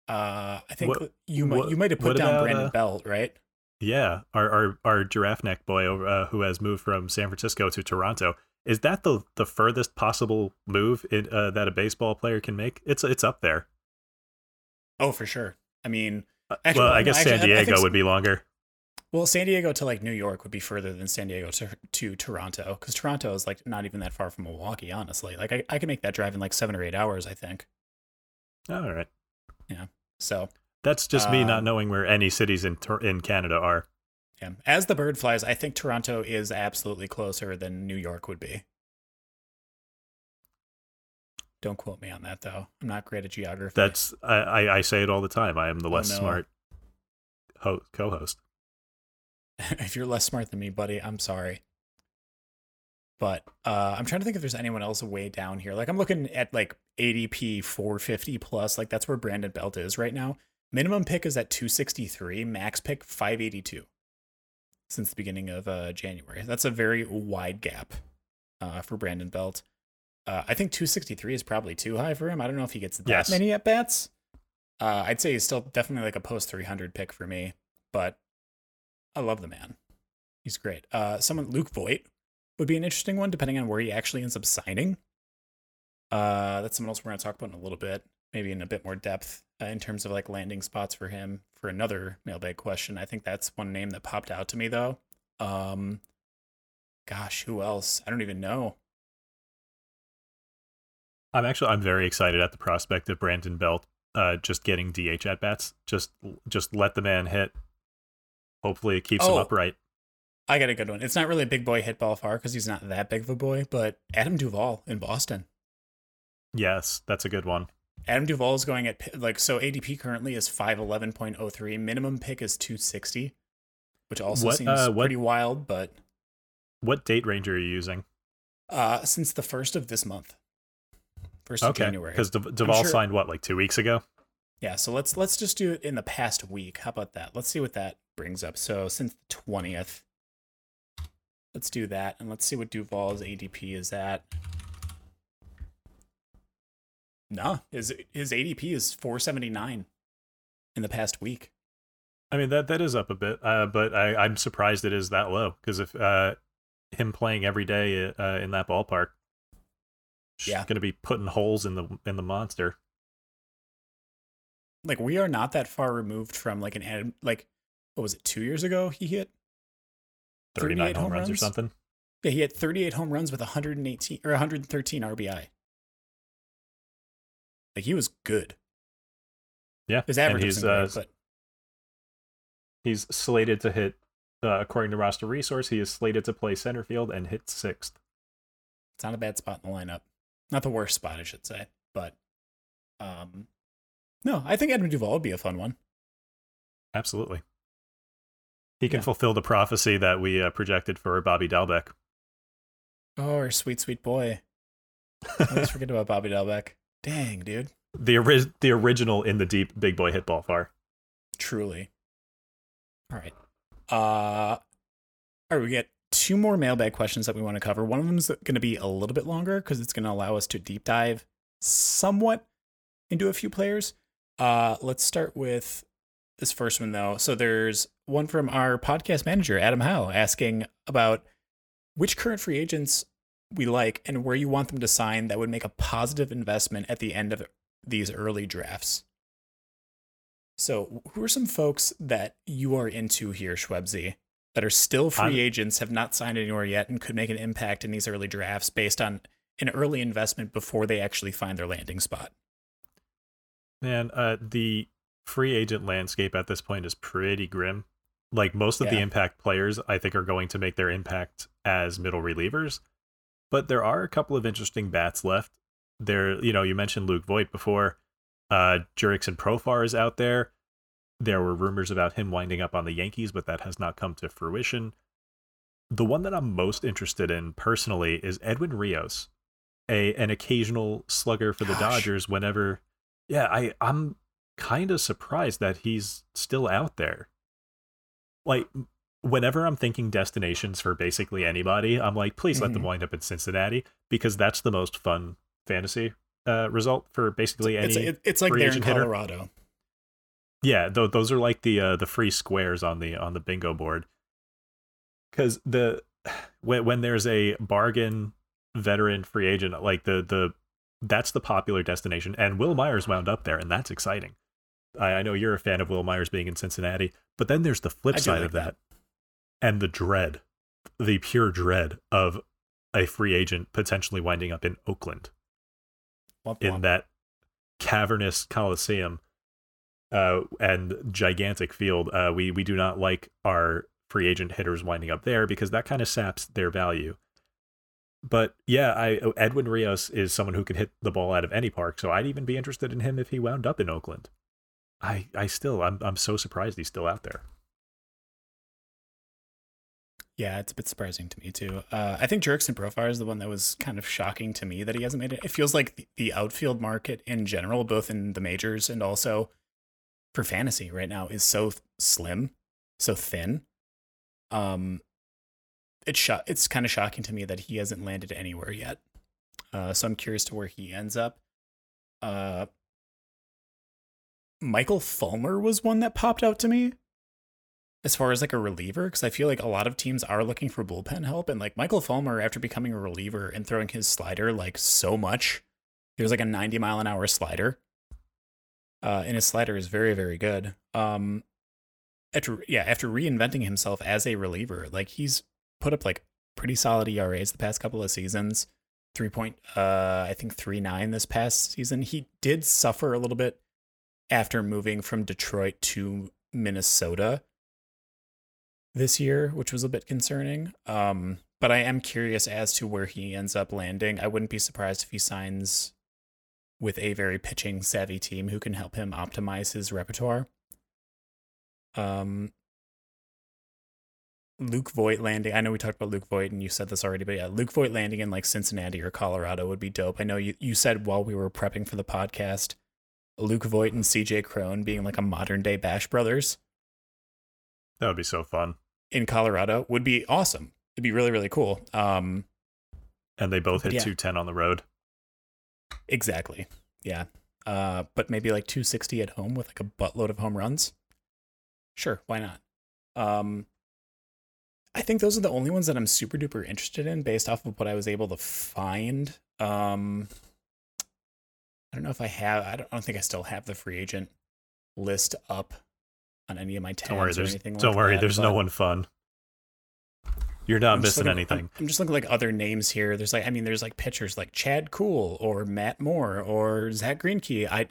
Uh, I think What- you might what- you might have put down about, Brandon uh, Belt, right? Yeah, our our our giraffe neck boy uh, who has moved from San Francisco to Toronto. Is that the the furthest possible move in, uh, that a baseball player can make? It's it's up there. Oh, for sure. I mean, Actually, well, I guess actually, San I- I think Diego would be longer. Well, San Diego to like New York would be further than San Diego to to Toronto because Toronto is like not even that far from Milwaukee. Honestly, like I, I can make that drive in like seven or eight hours. I think All right. Yeah. So. That's just me not Um, knowing where any cities in Tor- in Canada are. Yeah. As the bird flies, I think Toronto is absolutely closer than New York would be. Don't quote me on that though. I'm not great at geography. That's I, I, I say it all the time. I am the Oh, less no. smart ho- co-host. if you're less smart than me, buddy, I'm sorry. But uh, I'm trying to think if there's anyone else way down here. Like I'm looking at like ADP 450 plus. Like that's where Brandon Belt is right now. Minimum pick is at 263. Max pick 582. Since the beginning of uh, January, that's a very wide gap uh, for Brandon Belt. Uh, I think 263 is probably too high for him. I don't know if he gets that Yes. many at bats. Uh, I'd say he's still definitely like a post 300 pick for me, but I love the man. He's great. Uh, someone Luke Voit would be an interesting one, depending on where he actually ends up signing. Uh, that's someone else we're going to talk about in a little bit, maybe in a bit more depth uh, in terms of like landing spots for him for another mailbag question. I think that's one name that popped out to me though. Um, gosh, who else? I don't even know. I'm actually I'm very excited at the prospect of Brandon Belt uh, just getting DH at bats. Just just let the man hit. Hopefully it keeps him Oh. upright. I got a good one. It's not really a big boy hit ball far because he's not that big of a boy, but Adam Duvall in Boston. Yes, that's a good one. Adam Duvall is going at like so ADP currently is 511.03. Minimum pick is 260, which also What, seems uh, what- pretty wild, but What date range are you using? uh since the first of this month. First of Okay, January. because Duvall sure- signed what like two weeks ago. Yeah, so let's let's just do it in the past week. How about that? Let's see what that brings up. So since the 20th. Let's do that and let's see what Duvall's ADP is at. No, his his ADP is 479 in the past week. I mean that that is up a bit, uh, but I, I'm surprised it is that low because if uh, him playing every day uh, in that ballpark, Yeah. going to be putting holes in the in the monster. like we are not that far removed from like an like what was it two years ago he hit 39 home home runs or something. yeah he had 38 home runs with 118 or 113 RBI like he was good Yeah, his and average great, uh, but he's slated to hit. Uh, according to roster resource, he is slated to play center field and hit sixth. it's not a bad spot in the lineup not the worst spot I should say but um no I think Edmund Duvall would be a fun one Absolutely, he can Yeah. fulfill the prophecy that we uh, projected for Bobby Dalbec. oh our sweet sweet boy I always forget about Bobby Dalbec. dang dude The ori- the original in the deep big boy hit ball far. Truly. All right. Uh all right, we get two more mailbag questions that we want to cover. One of them is going to be a little bit longer because it's going to allow us to deep dive somewhat into a few players. Uh let's start with this first one though. So there's one from our podcast manager, Adam Howe, asking about which current free agents we like and where you want them to sign that would make a positive investment at the end of these early drafts. So, who are some folks that you are into here, Schwebzy, that are still free agents, have not signed anywhere yet, and could make an impact in these early drafts based on an early investment before they actually find their landing spot? Man, uh, the free agent landscape at this point is pretty grim. Like most of the impact players, I think are going to make their impact as middle relievers, but there are a couple of interesting bats left. There, you know, you mentioned Luke Voit before. Uh, Jurickson Profar is out there. There were rumors about him winding up on the Yankees, but that has not come to fruition. The one that I'm most interested in personally is Edwin Rios, a an occasional slugger for the Gosh. Dodgers whenever yeah, I I'm kind of surprised that he's still out there. Like whenever I'm thinking destinations for basically anybody, I'm like, please let them Mhm. wind up in Cincinnati because that's the most fun fantasy uh, result for basically any. It's, it, it's like they're in agent hitter. Yeah, th- those are like the uh, the free squares on the on the bingo board. Because the when when there's a bargain veteran free agent, like the the that's the popular destination, and Wil Myers wound up there, and that's exciting. I, I know you're a fan of Wil Myers being in Cincinnati, but then there's the flip side like of that, and the dread, the pure dread of a free agent potentially winding up in Oakland Womp in that cavernous coliseum uh, and gigantic field. Uh, we we do not like our free agent hitters winding up there because that kind of saps their value. But yeah, I Edwin Rios is someone who can hit the ball out of any park, so I'd even be interested in him if he wound up in Oakland. I I still I'm I'm so surprised he's still out there. Yeah, it's a bit surprising to me too. Uh, I think Jurickson Profar is the one that was kind of shocking to me that he hasn't made it. It feels like the, the outfield market in general, both in the majors and also for fantasy right now, is so slim, so thin. Um, it's sho- It's kind of shocking to me that he hasn't landed anywhere yet. Uh, so I'm curious to where he ends up. Uh, Michael Fulmer was one that popped out to me as far as like a reliever because I feel like a lot of teams are looking for bullpen help and like Michael Fulmer after becoming a reliever and throwing his slider like so much he was like a 90 mile an hour slider uh and his slider is very very good um after yeah after reinventing himself as a reliever like he's put up like pretty solid ERAs the past couple of seasons 3 point uh I think 39 this past season he did suffer a little bit after moving from Detroit to Minnesota this year, which was a bit concerning. Um, but I am curious as to where he ends up landing. I wouldn't be surprised if he signs with a very pitching savvy team who can help him optimize his repertoire. Um, Luke Voit landing. I know we talked about Luke Voit and you said this already, but yeah, Luke Voit landing in like Cincinnati or Colorado would be dope. I know you, you said while we were prepping for the podcast, Luke Voit and CJ Cron being like a modern day Bash Brothers That would be so fun. in Colorado would be awesome. It'd be really, really cool. Um, And they both hit Yeah. 210 on the road. Exactly. Yeah. Uh, but maybe like 260 at home with like a buttload of home runs. Sure, why not? Um, I think those are the only ones that I'm super duper interested in based off of what I was able to find. Um, I don't know if I have. I don't, I don't think I still have the free agent list up on any of my tabs Don't worry, or there's anything. don't like worry, that, there's no one fun. You're not I'm missing looking- anything. I'm, I'm just looking like other names here. There's like, I mean, there's like pitchers like Chad Kuhl or Matt Moore or Zack Greinke. I,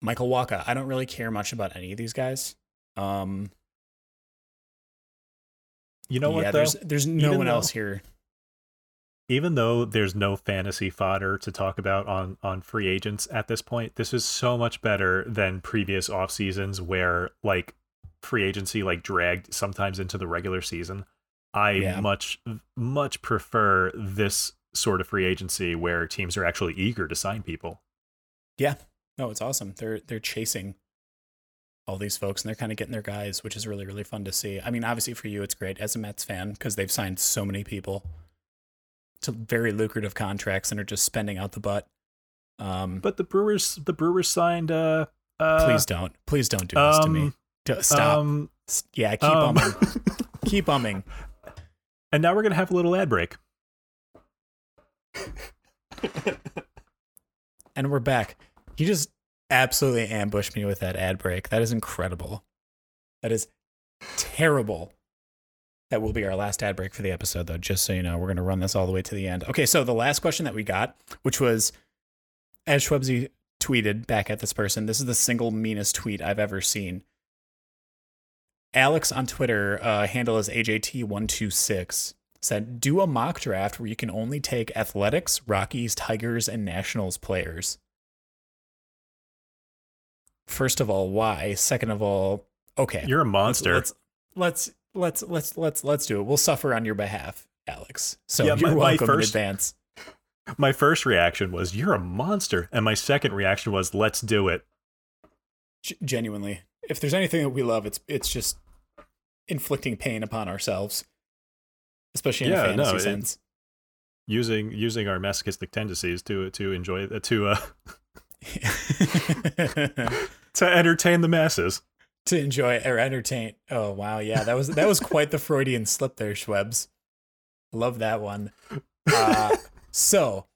Michael Wacha. I don't really care much about any of these guys. Um, you know yeah, what though? there's there's no Even one though- else here. even though there's no fantasy fodder to talk about on on free agents at this point, this is so much better than previous off seasons where like free agency like dragged sometimes into the regular season. I Yeah. much much prefer this sort of free agency where teams are actually eager to sign people. Yeah. No, it's awesome. They're they're chasing all these folks and they're kind of getting their guys, which is really really fun to see. I mean, obviously for you, it's great as a Mets fan because they've signed so many people to very lucrative contracts and are just spending out the butt. Um, But the Brewers the Brewers signed uh uh please don't, please don't do this to me. um, Stop. um, yeah, keep um, bumming. keep bumming. And now we're gonna have a little ad break. And we're back. You just absolutely ambushed me with that ad break. That is incredible. That is terrible. That will be our last ad break for the episode, though, just so you know. We're going to run this all the way to the end. Okay, so the last question that we got, which was as Schwebzy tweeted back at this person, this is the single meanest tweet I've ever seen. Alex on Twitter, uh, handle is AJT126, said, Do a mock draft where you can only take athletics, Rockies, Tigers, and Nationals players. First of all, why? Second of all, okay. You're a monster. Let's let's let's let's let's let's do it. We'll suffer on your behalf, Alex. So Yeah, you're my- my welcome in first- advance. my first reaction was you're a monster and my second reaction was let's do it G- genuinely, if there's anything that we love, it's it's just inflicting pain upon ourselves, especially in Yeah, a fantasy no, it- sense. using using our masochistic tendencies to to enjoy to uh to entertain the masses to enjoy or entertain. Oh wow, yeah, that was that was quite the Freudian slip there, Schwebs. Love that one. Uh, so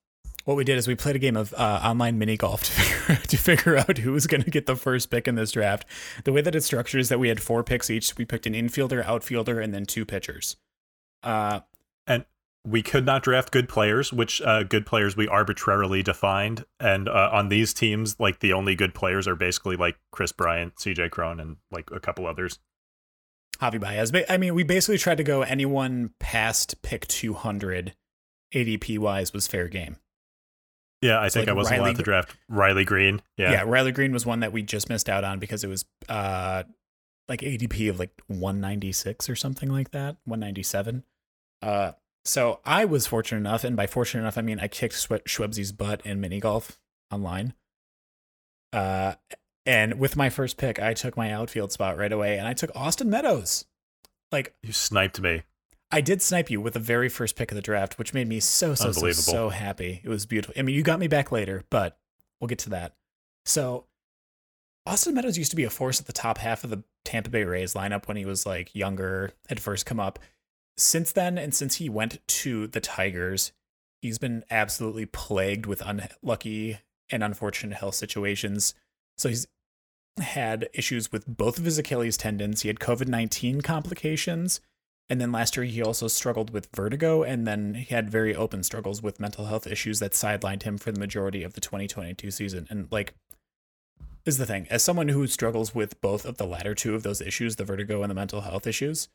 what we did is we played a game of uh, online mini golf to figure, to figure out who was going to get the first pick in this draft. The way that it's structured is that we had four picks each. We picked an infielder, outfielder, and then two pitchers. Uh, and we could not draft good players, which uh, good players we arbitrarily defined. And uh, on these teams, like the only good players are basically like Kris Bryant, CJ Cron, and like a couple others. Javi Baez. I mean, we basically tried to go anyone past pick 200 ADP wise was fair game. Yeah, I think like I wasn't Riley, allowed to draft Riley Greene. Yeah. Yeah, Riley Greene was one that we just missed out on because it was uh like ADP of like 196 or something like that, 197. Uh so I was fortunate enough, and by fortunate enough, I mean I kicked Schwebzy's butt in mini golf online. Uh, and with my first pick, I took my outfield spot right away, and I took Austin Meadows. Like you sniped me. I did snipe you with the very first pick of the draft, which made me so so so so happy. It was beautiful. I mean, you got me back later, but we'll get to that. So, Austin Meadows used to be a force at the top half of the Tampa Bay Rays lineup when he was like younger, had first come up. Since then, and since he went to the Tigers, he's been absolutely plagued with unlucky and unfortunate health situations. So he's had issues with both of his Achilles tendons. He had COVID 19 complications and then last year, he also struggled with vertigo, and then he had very open struggles with mental health issues that sidelined him for the majority of the 2022 season. And like, is the thing as someone who struggles with both of the latter two of those issues, the vertigo and the mental health issues,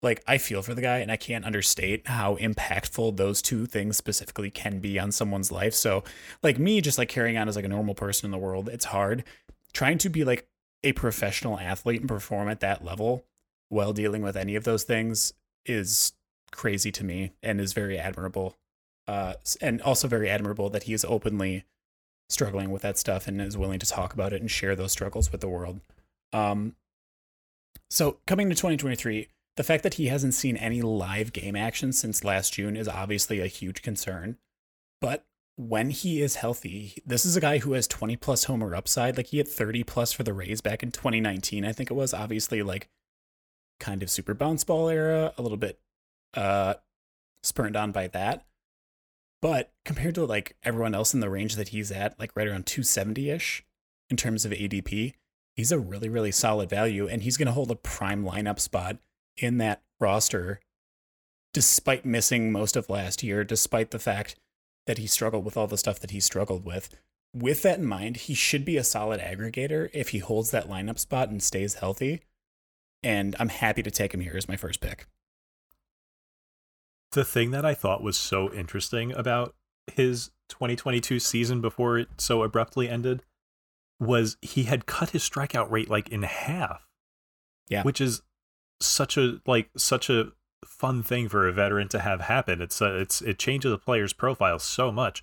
like I feel for the guy, and I can't understate how impactful those two things specifically can be on someone's life. So, like me, just like carrying on as like a normal person in the world, it's hard. Trying to be like a professional athlete and perform at that level while dealing with any of those things is crazy to me and is very admirable. Uh, and also very admirable that he is openly struggling with that stuff and is willing to talk about it and share those struggles with the world. Um, so coming to 2023, the fact that he hasn't seen any live game action since last June is obviously a huge concern. But when he is healthy, this is a guy who has 20 plus homer upside. Like he had 30 plus for the Rays back in 2019, I think it was. Obviously, like kind of super bounce ball era, a little bit uh spurned on by that. But compared to like everyone else in the range that he's at, like right around 270-ish in terms of ADP, he's a really, really solid value. And he's gonna hold a prime lineup spot in that roster despite missing most of last year, despite the fact that he struggled with all the stuff that he struggled with. With that in mind, he should be a solid aggregator if he holds that lineup spot and stays healthy and I'm happy to take him here as my first pick. The thing that I thought was so interesting about his 2022 season before it so abruptly ended was he had cut his strikeout rate like in half. Yeah. Which is such a like such a fun thing for a veteran to have happen. It's uh, it's it changes a player's profile so much.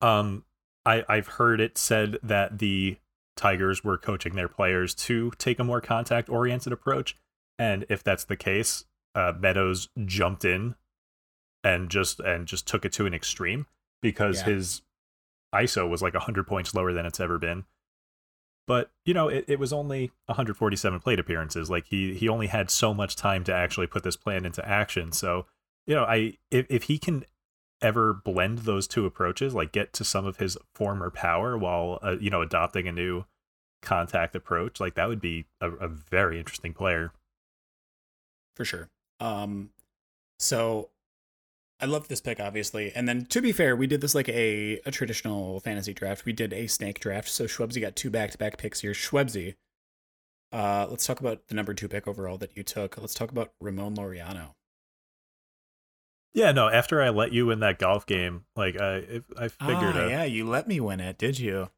Um I I've heard it said that the Tigers were coaching their players to take a more contact oriented approach. And if that's the case, uh, Meadows jumped in and just and just took it to an extreme because yeah. his ISO was like 100 points lower than it's ever been. But you know, it, it was only 147 plate appearances. Like he he only had so much time to actually put this plan into action. So you know, I if if he can ever blend those two approaches, like get to some of his former power while uh, you know adopting a new contact approach, like that would be a, a very interesting player. For sure. Um, so I love this pick, obviously. And then to be fair, we did this like a, a traditional fantasy draft. We did a snake draft. So Schwebzy got two back to back picks here. Schwebzy. Uh, let's talk about the number two pick overall that you took. Let's talk about Ramon Laureano. Yeah, no. After I let you win that golf game, like I, I figured. Ah, yeah, you let me win it, did you?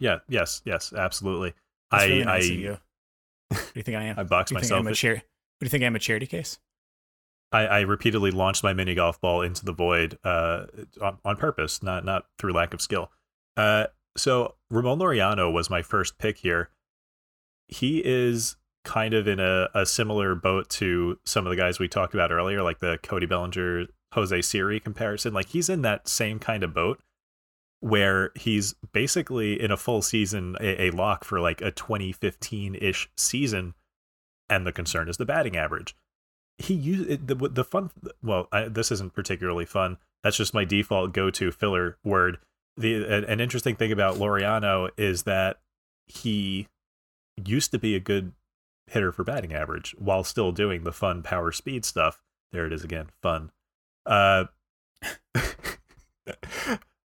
Yeah. Yes. Yes. Absolutely. That's I. Really nice I. you. What do you think I am? I boxed myself. a char- what do you think I'm a charity case? I, I repeatedly launched my mini golf ball into the void uh, on, on purpose, not not through lack of skill. Uh, so Ramon Laureano was my first pick here. He is kind of in a, a similar boat to some of the guys we talked about earlier, like the Cody Bellinger, Jose Siri comparison. Like he's in that same kind of boat where he's basically in a full season a, a lock for like a 2015 ish season, and the concern is the batting average. He used the the fun. Well, I, this isn't particularly fun, That's just my default go-to filler word. The an, interesting thing about Laureano is that he used to be a good hitter for batting average while still doing the fun power speed stuff. There it is again, fun. Uh,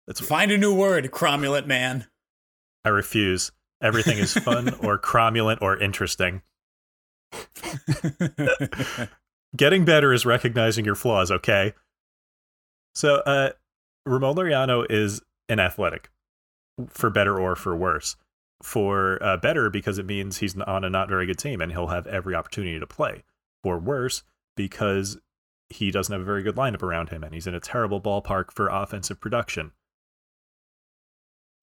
that's find a new word, cromulent man. I refuse. Everything is fun or cromulent or interesting. Getting better is recognizing your flaws, okay? So, uh, Ramon Laureano is an athletic, for better or for worse. For uh, better, because it means he's on a not very good team and he'll have every opportunity to play. For worse, because he doesn't have a very good lineup around him and he's in a terrible ballpark for offensive production.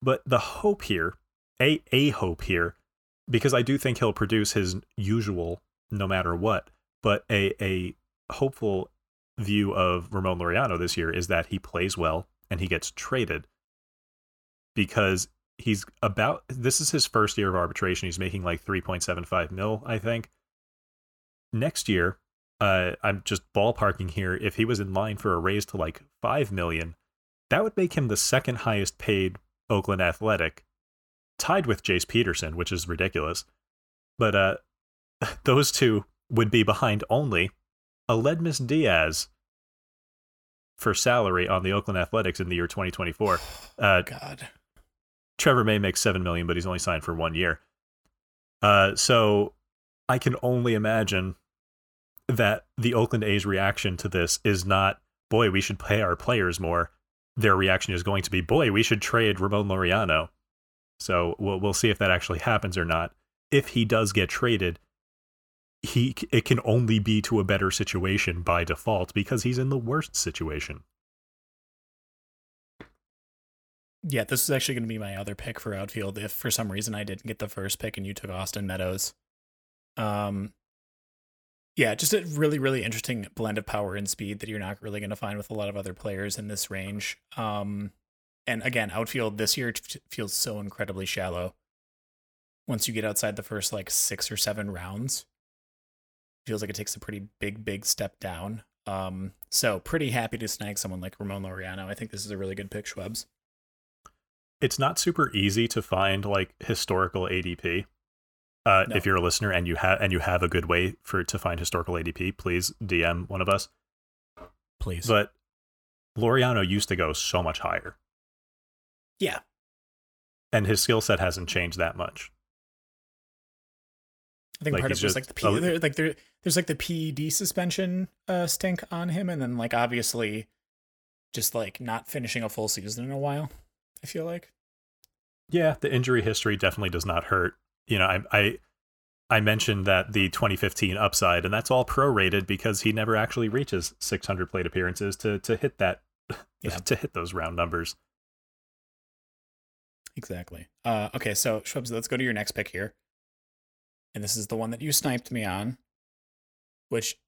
But the hope here, a a hope here, because I do think he'll produce his usual no matter what, but a a hopeful view of Ramon Laureano this year is that he plays well and he gets traded because he's about this is his first year of arbitration. He's making like 3.75 mil, I think. Next year, uh, I'm just ballparking here. If he was in line for a raise to like 5 million, that would make him the second highest paid Oakland Athletic, tied with Jace Peterson, which is ridiculous. But uh, those two would be behind only Aledmys Diaz for salary on the Oakland Athletics in the year 2024. Uh, God. Trevor May makes seven million, but he's only signed for one year. Uh, so I can only imagine that the Oakland A's reaction to this is not, boy, we should pay our players more. Their reaction is going to be, boy, we should trade Ramon Laureano. So we'll we'll see if that actually happens or not. If he does get traded, he it can only be to a better situation by default because he's in the worst situation. Yeah, this is actually going to be my other pick for outfield. If for some reason I didn't get the first pick and you took Austin Meadows, um, yeah, just a really really interesting blend of power and speed that you're not really going to find with a lot of other players in this range. Um, and again, outfield this year feels so incredibly shallow. Once you get outside the first like six or seven rounds, feels like it takes a pretty big, big step down. Um, so pretty happy to snag someone like Ramon Laureano. I think this is a really good pick, Schwebs. It's not super easy to find like historical ADP. Uh, no. If you're a listener and you have and you have a good way for to find historical ADP, please DM one of us. Please. But Laureano used to go so much higher. Yeah. And his skill set hasn't changed that much. I think like part of it was like the P, there, like there, there's like the PED suspension uh, stink on him, and then like obviously, just like not finishing a full season in a while. I feel like. Yeah, the injury history definitely does not hurt. You know, I I I mentioned that the 2015 upside, and that's all prorated because he never actually reaches 600 plate appearances to to hit that yeah. to hit those round numbers. Exactly. Uh, okay, so Schwebs, let's go to your next pick here and this is the one that you sniped me on, which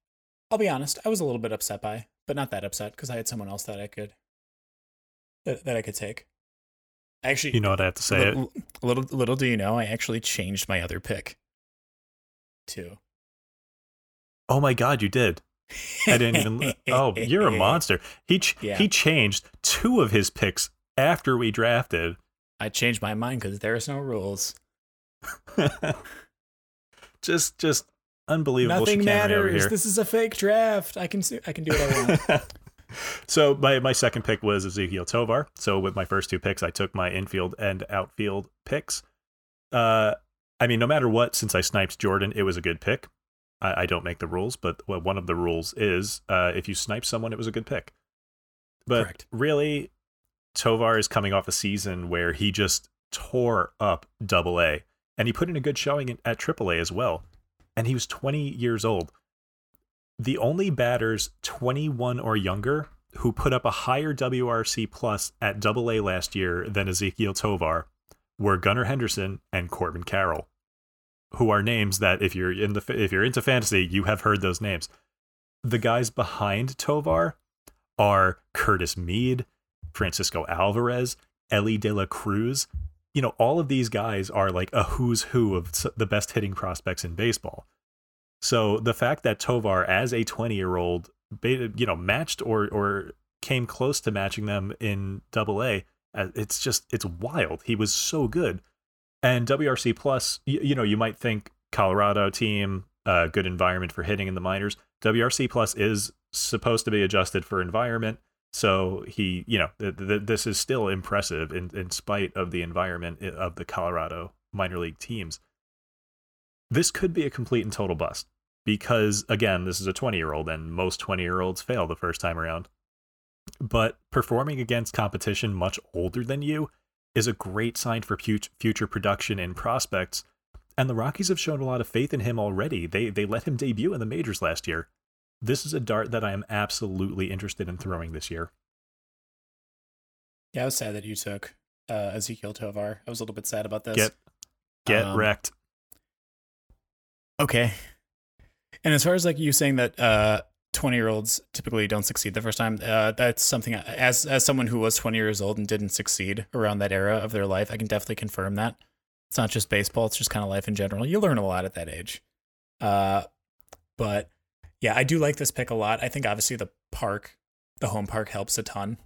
I'll be honest, I was a little bit upset by, but not that upset because I had someone else that I could that, that I could take. Actually, you know what I have to say. Little, little, little do you know, I actually changed my other pick too. Oh my god, you did! I didn't even. oh, you're a monster. He ch- yeah. he changed two of his picks after we drafted. I changed my mind because there's no rules. just just unbelievable. Nothing matters. This is a fake draft. I can I can do what I want. so my my second pick was Ezequiel Tovar. So with my first two picks, I took my infield and outfield picks. Uh, I mean, no matter what, since I sniped Jordan, it was a good pick. I, I don't make the rules, but one of the rules is uh, if you snipe someone, it was a good pick. But Correct. really, Tovar is coming off a season where he just tore up Double A and he put in a good showing at AAA as well. And he was 20 years old. The only batters 21 or younger who put up a higher WRC plus at AA last year than Ezequiel Tovar were Gunnar Henderson and Corbin Carroll, who are names that if you're in the if you're into fantasy, you have heard those names. The guys behind Tovar are Curtis Mead, Francisco Alvarez, Elly De La Cruz, you know, all of these guys are like a who's who of the best hitting prospects in baseball. So the fact that Tovar, as a 20 year old, you know, matched or or came close to matching them in Double A. Uh, It's just it's wild. He was so good. And WRC Plus, you, you know, you might think Colorado team, uh, good environment for hitting in the minors. WRC Plus is supposed to be adjusted for environment, so he, you know, th- th- this is still impressive in in spite of the environment of the Colorado minor league teams. This could be a complete and total bust because again, this is a 20 year old, and most 20 year olds fail the first time around. But performing against competition much older than you is a great sign for fut- future production and prospects. And the Rockies have shown a lot of faith in him already. They they let him debut in the majors last year. This is a dart that I am absolutely interested in throwing this year. Yeah, I was sad that you took uh, Ezequiel Tovar. I was a little bit sad about this. Get get Um, wrecked. Okay. And as far as like you saying that uh 20 year olds typically don't succeed the first time, uh, that's something as as someone who was 20 years old and didn't succeed around that era of their life, I can definitely confirm that. It's not just baseball, it's just kind of life in general. You learn a lot at that age. Uh but yeah, I do like this pick a lot. I think obviously the park, the home park helps a ton.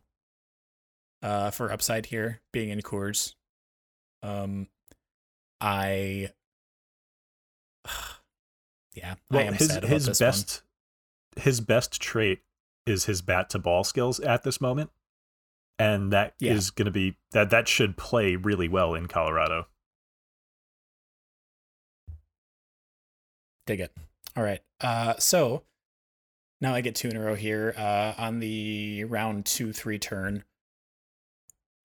Uh for upside here, being in Coors. Um I yeah, I Well, am his his this one. best his best trait is his bat to ball skills at this moment, and that is Yeah. going to be that that should play really well in Colorado. Dig it. All right. Uh, so now I get two in a row here uh, on the round two, three turn.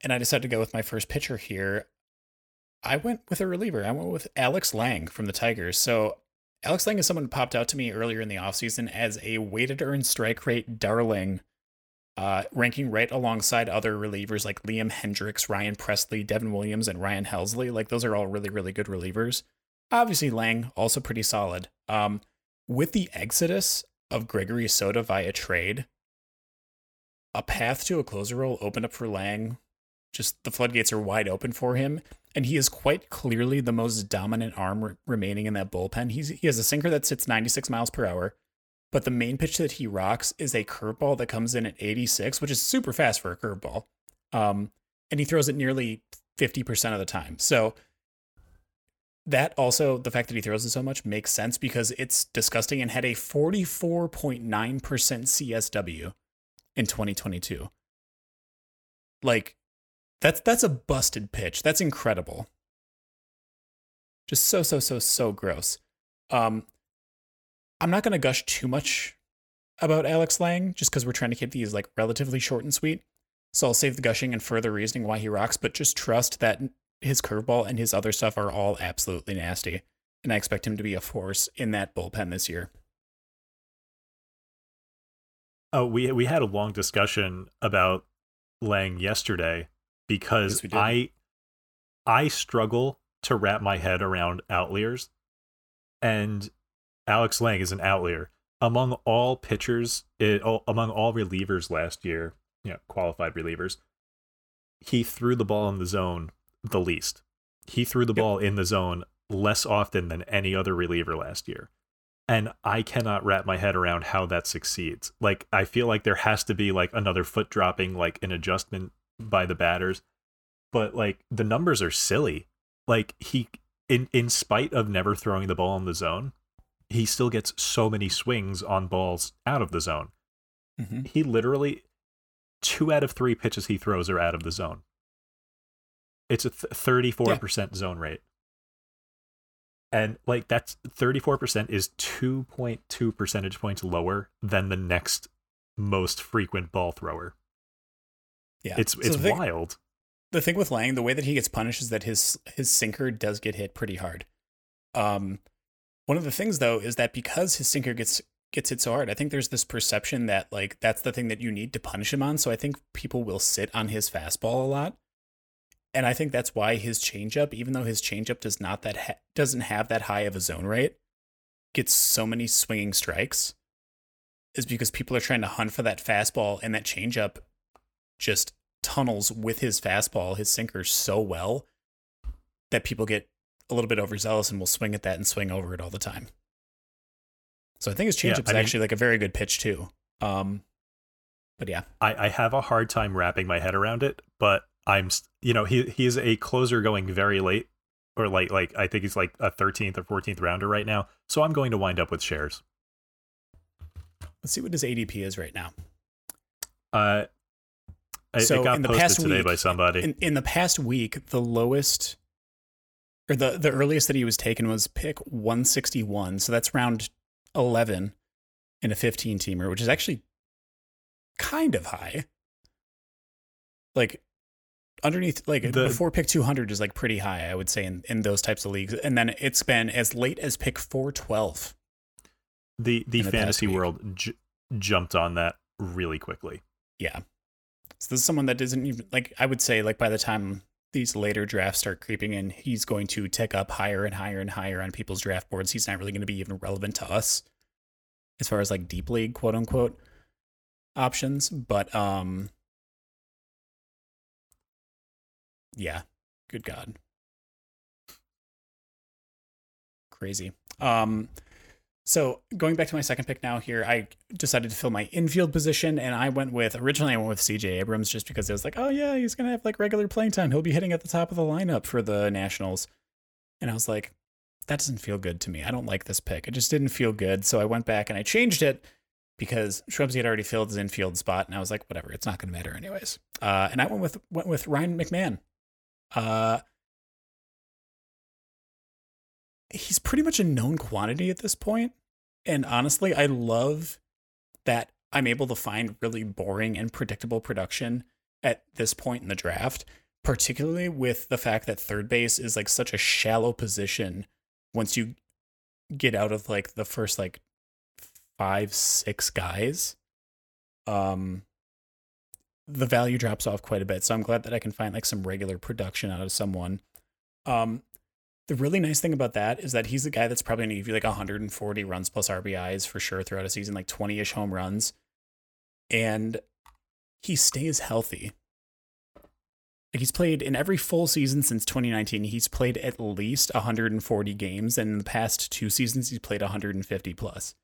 And I decided to go with my first pitcher here. I went with a reliever. I went with Alex Lange from the Tigers. So Alex Lange is someone who popped out to me earlier in the offseason as a weighted earned strike rate darling, uh, ranking right alongside other relievers like Liam Hendriks, Ryan Pressly, Devin Williams, and Ryan Helsley. Like those are all really, really good relievers. Obviously, Lange also pretty solid. Um, with the exodus of Gregory Soto via trade, a path to a closer role opened up for Lange. Just the floodgates are wide open for him, and he is quite clearly the most dominant arm re- remaining in that bullpen. He's he has a sinker that sits 96 miles per hour, but the main pitch that he rocks is a curveball that comes in at 86, which is super fast for a curveball. Um, and he throws it nearly 50% of the time. So that also the fact that he throws it so much makes sense because it's disgusting and had a 44.9% CSW in 2022. Like that's that's a busted pitch. That's incredible. Just so so so so gross. Um I'm not going to gush too much about Alex Lange just cuz we're trying to keep these like relatively short and sweet. So I'll save the gushing and further reasoning why he rocks, but just trust that his curveball and his other stuff are all absolutely nasty. And I expect him to be a force in that bullpen this year. Oh, we we had a long discussion about Lange yesterday because Yes. I I struggle to wrap my head around outliers, and Alex Lange is an outlier among all pitchers, eh, it, all, among all relievers last year. You know, qualified relievers. He threw the ball in the zone the least. He threw the Yep. ball in the zone less often than any other reliever last year and I cannot wrap my head around how that succeeds. Like I feel like there has to be like another foot dropping, like an adjustment by the batters, but like the numbers are silly. Like he, in in spite of never throwing the ball in the zone, he still gets so many swings on balls out of the zone. Mm-hmm. He literally two out of three pitches he throws are out of the zone. It's a thirty four percent zone rate and like that's 34% is 2.2 percentage points lower than the next most frequent ball thrower Yeah. it's So it's the thing- wild the thing with Lange, the way that he gets punished is that his his sinker does get hit pretty hard. Um, one of the things though is that because his sinker gets gets hit so hard, I think there's this perception that like that's the thing that you need to punish him on. So I think people will sit on his fastball a lot, and I think that's why his changeup, even though his changeup does not that ha- doesn't have that high of a zone rate, gets so many swinging strikes, is because people are trying to hunt for that fastball and that changeup just tunnels with his fastball, his sinker so well that people get a little bit overzealous and will swing at that and swing over it all the time. So I think his Yeah, changeup is mean- actually like a very good pitch too. Um, But yeah, I, I have a hard time wrapping my head around it, but I'm you know he he's a closer going very late or like like I think he's like a 13th or 14th rounder right now. So I'm going to wind up with shares. let's see what his ADP is right now. Uh, it, So it got in the posted past today week- by somebody. In in the past week, the lowest or the the earliest that he was taken was pick 161. So that's round 11 in a 15 teamer, which is actually kind of high. Like underneath like The- before pick 200 is like pretty high, I would say in in those types of leagues. And then it's been as late as pick 412. the the the fantasy world j- jumped on that really quickly. Yeah. So this is someone that doesn't even like I would say like by the time these later drafts start creeping in, he's going to tick up higher and higher and higher on people's draft boards. He's not really going to be even relevant to us as far as like deep league quote unquote options. But um yeah, good God. Crazy. Um so going back to my second pick now here, I decided to fill my infield position, and I went with originally I went with C.J. Abrams just because it was like, oh yeah, he's gonna have like regular playing time. He'll be hitting at the top of the lineup for the Nationals, and I was like, that doesn't feel good to me. I don't like this pick. It just didn't feel good. So I went back and I changed it because Shwebsi had already filled his infield spot, and I was like, whatever, it's not gonna matter anyways. Uh, and I went with went with Ryan McMahon. Uh, he's pretty much a known quantity at this point. And honestly, I love that I'm able to find really boring and predictable production at this point in the draft, particularly with the fact that third base is like such a shallow position once you get out of like the first like five, six guys. Um the value drops off quite a bit. So I'm glad that I can find like some regular production out of someone. Um the really nice thing about that is that he's a guy that's probably going to give you like 140 runs plus RBIs for sure throughout a season, like 20 ish home runs. And he stays healthy. Like he's played in every full season since 2019. He's played at least 140 games, and in the past two seasons, he's played 150 plus.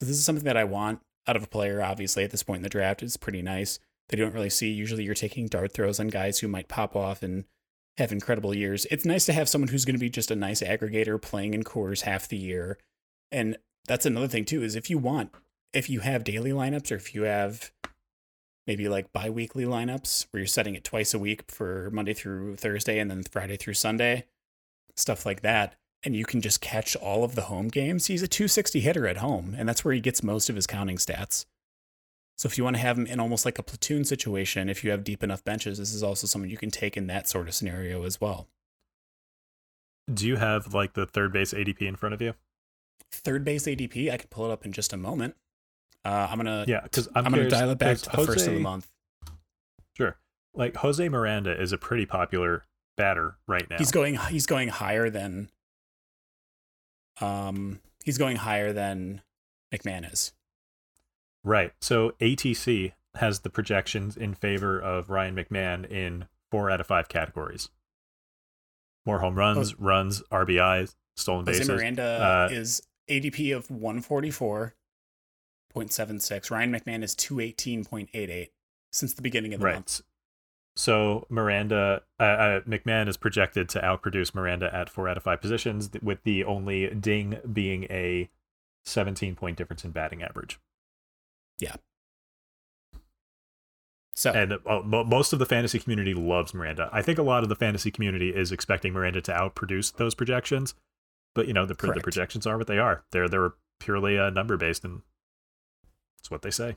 So this is something that I want out of a player. Obviously, at this point in the draft, it's pretty nice. They don't really see. Usually, you're taking dart throws on guys who might pop off and have incredible years. It's nice to have someone who's going to be just a nice aggregator playing in Coors half the year. And that's another thing too is if you want if you have daily lineups or if you have maybe like bi-weekly lineups where you're setting it twice a week for Monday through Thursday and then Friday through Sunday, stuff like that, and you can just catch all of the home games, he's a 260 hitter at home, and that's where he gets most of his counting stats. So if you want to have him in almost like a platoon situation, if you have deep enough benches, this is also someone you can take in that sort of scenario as well. Do you have like the third base ADP in front of you? Third base ADP, I can pull it up in just a moment. Uh, I'm gonna Yeah, because I'm, I'm, gonna dial it back to the first of the month. Sure. Like Jose Miranda is a pretty popular batter right now. He's going he's going higher than um he's going higher than McMahon is. Right. So ATC has the projections in favor of Ryan McMahon in four out of five categories. More home runs, runs, RBIs, stolen Jose bases. Miranda Uh, is ADP of 144.76. Ryan McMahon is 218.88 since the beginning of the right. month. So Miranda, uh, uh, McMahon is projected to outproduce Miranda at four out of five positions, with the only ding being a 17 point difference in batting average. So And uh, most of the fantasy community loves Miranda. I think a lot of the fantasy community is expecting Miranda to outproduce those projections, but you know the, the projections are what they are. They're they're purely uh, number based, and it's what they say.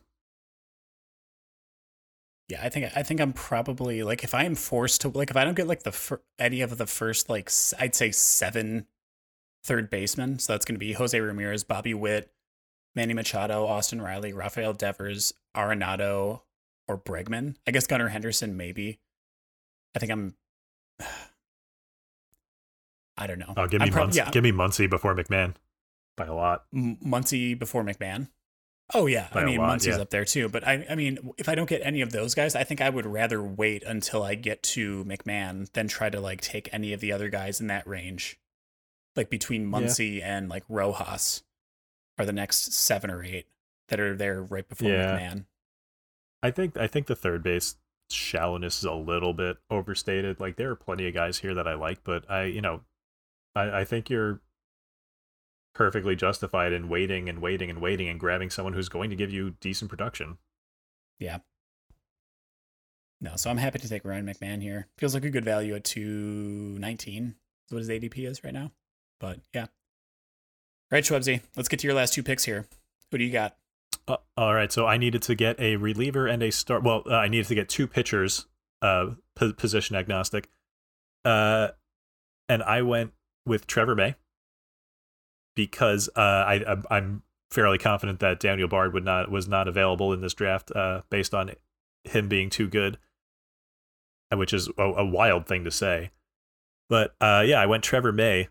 Yeah, I think I think I'm probably like if I am forced to like if I don't get like the fir- any of the first like I'd say seven third basemen, so that's going to be Jose Ramirez, Bobby Witt, Manny Machado, Austin Riley, Rafael Devers, Arenado, or Bregman. I guess Gunnar Henderson maybe. I think I'm. I don't know. Oh, give me prob- Muncy, yeah, give me Muncy before McMahon by a lot. M- Muncy before McMahon. Oh yeah, By I mean lot, Muncy's yeah. up there too. But I, I mean, if I don't get any of those guys, I think I would rather wait until I get to McMahon than try to like take any of the other guys in that range, like between Muncy and like Rojas, are the next seven or eight that are there right before Yeah. McMahon. I think I think the third base shallowness is a little bit overstated. Like there are plenty of guys here that I like, but I you know I, I think you're perfectly justified in waiting and waiting and waiting and grabbing someone who's going to give you decent production. Yeah. No, so I'm happy to take Ryan McMahon here. Feels like a good value at 219 is what his ADP is right now. But yeah. Right, Shwebsi, let's get to your last two picks here. Who do you got? Uh, all right, so I needed to get a reliever and a start. Well, uh, I needed to get two pitchers, uh, p- position agnostic. Uh, and I went with Trevor May because uh, I I'm fairly confident that Daniel Bard would not was not available in this draft uh, based on him being too good, which is a, a wild thing to say. But uh, yeah, I went Trevor May,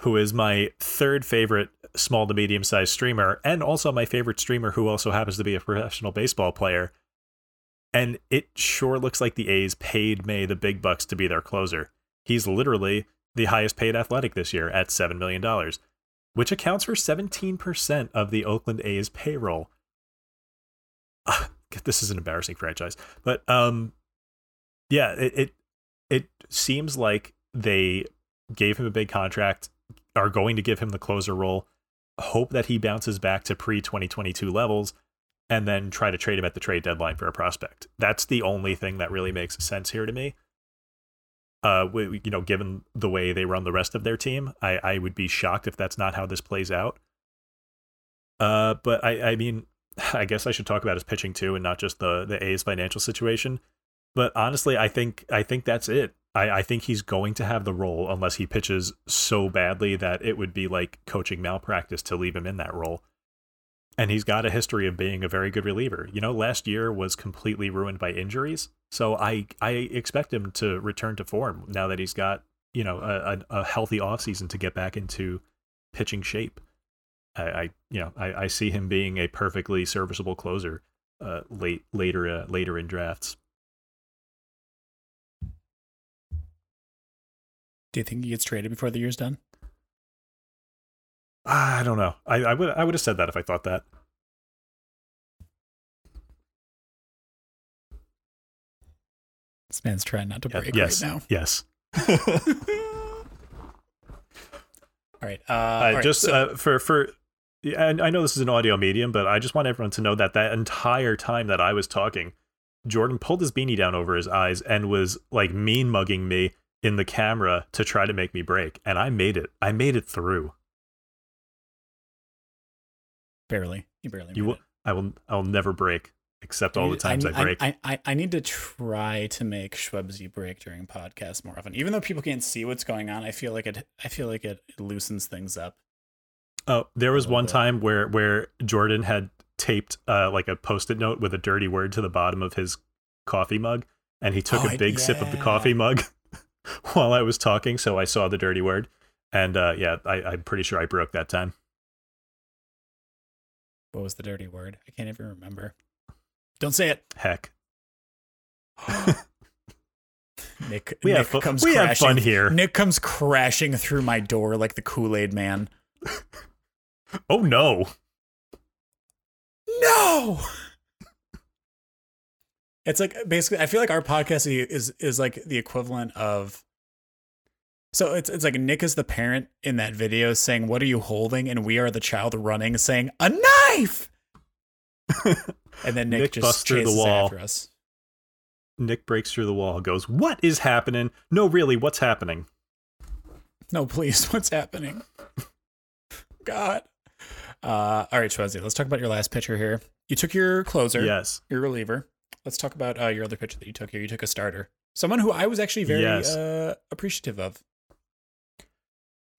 who is my third favorite small to medium sized streamer, and also my favorite streamer who also happens to be a professional baseball player. And it sure looks like the A's paid May the big bucks to be their closer. He's literally the highest paid athletic this year at $7 million, which accounts for 17% of the Oakland A's payroll. Uh, this is an embarrassing franchise. But um, yeah, it, it it seems like they gave him a big contract, are going to give him the closer role, hope that he bounces back to pre 2022 levels, and then try to trade him at the trade deadline for a prospect. That's the only thing that really makes sense here to me. Uh, you know, given the way they run the rest of their team, I, I would be shocked if that's not how this plays out. Uh, but I, I mean, I guess I should talk about his pitching too, and not just the the A's financial situation. But honestly, I think I think that's it. I, I think he's going to have the role unless he pitches so badly that it would be like coaching malpractice to leave him in that role. And he's got a history of being a very good reliever. You know, last year was completely ruined by injuries. So I I expect him to return to form now that he's got, you know, a, a healthy offseason to get back into pitching shape. I, I you know, I, I see him being a perfectly serviceable closer uh, late later uh, later in drafts. Do you think he gets traded before the year's done? I don't know. I, I would I would have said that if I thought that. This man's trying not to break yes, right now. Yes. all right. Uh, all right, just so- uh, for for and I know this is an audio medium, but I just want everyone to know that that entire time that I was talking, Jordan pulled his beanie down over his eyes and was like mean mugging me in the camera to try to make me break, and I made it. I made it through. barely. You barely. You will. it. I will. I'll never break, except all the times I, break. I, I, I need to try to make Shwebsi break during podcasts more often. Even though people can't see what's going on, I feel like it. I feel like it, it loosens things up. oh, there was one bit. time where where Jordan had taped uh, like a post-it note with a dirty word to the bottom of his coffee mug, and he took Oh, a I- big sip of the coffee mug while I was talking, so I saw the dirty word, and uh, yeah, I, I'm pretty sure I broke that time. What was the dirty word? I can't even remember. Don't say it. Heck, Nick. we Nick have fun. comes We have crashing. fun here. Nick comes crashing through my door like the Kool Aid Man. Oh no! No. It's like basically, I feel like our podcast is is like the equivalent of. So it's it's like Nick is the parent in that video saying, "What are you holding?" and we are the child running saying, "A knife!" And then Nick, Nick just busts through the wall. after us. Nick breaks through the wall, goes, "What is happening? No, really, what's happening?" No, please, what's happening? God. Uh, all right, Shwebsi, let's talk about your last pitcher here. You took your closer. Yes. your reliever. Let's talk about uh, your other pitcher that you took here. You took a starter, someone who I was actually very Yes. uh, appreciative of.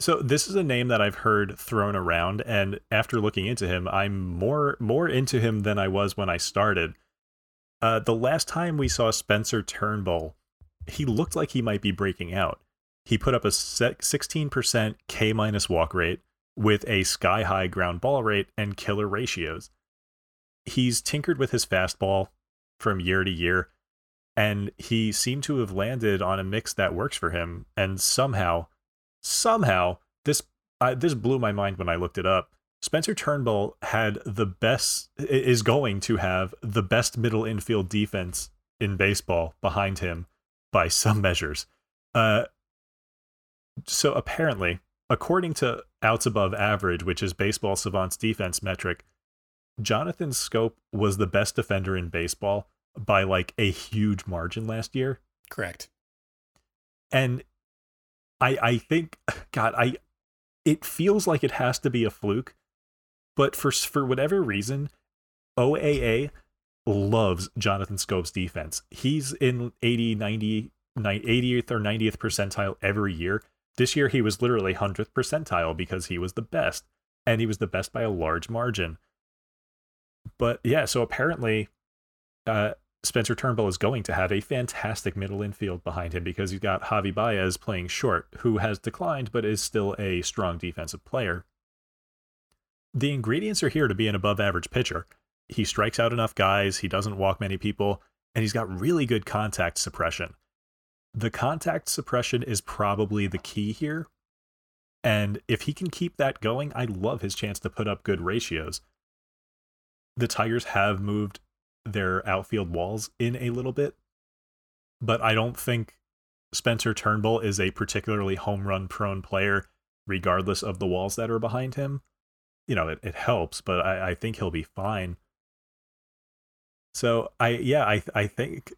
So this is a name that I've heard thrown around, and after looking into him, I'm more more into him than I was when I started. Uh, the last time we saw Spencer Turnbull, he looked like he might be breaking out. He put up a 16% K minus walk rate with a sky high ground ball rate and killer ratios. He's tinkered with his fastball from year to year, and he seemed to have landed on a mix that works for him. And somehow, somehow, this uh, this blew my mind when I looked it up. Spencer Turnbull had the best is going to have the best middle infield defense in baseball behind him by some measures. Uh, so apparently, according to outs above average, which is baseball savant's defense metric, Jonathan Schoop was the best defender in baseball by like a huge margin last year. Correct. And I I think God, I it feels like it has to be a fluke, but for for whatever reason, OAA loves Jonathan Schoop's defense. He's in 80, 90, 80th or 90th percentile every year. This year he was literally 100th percentile because he was the best and he was the best by a large margin. But yeah, so apparently uh, Spencer Turnbull is going to have a fantastic middle infield behind him because you've got Javi Baez playing short, who has declined but is still a strong defensive player. The ingredients are here to be an above average pitcher. He strikes out enough guys, he doesn't walk many people, and he's got really good contact suppression. The contact suppression is probably the key here. And if he can keep that going, I love his chance to put up good ratios. The Tigers have moved their outfield walls in a little bit. But I don't think Spencer Turnbull is a particularly home run prone player, regardless of the walls that are behind him. You know, it, it helps, but I, I think he'll be fine. So I yeah, I I think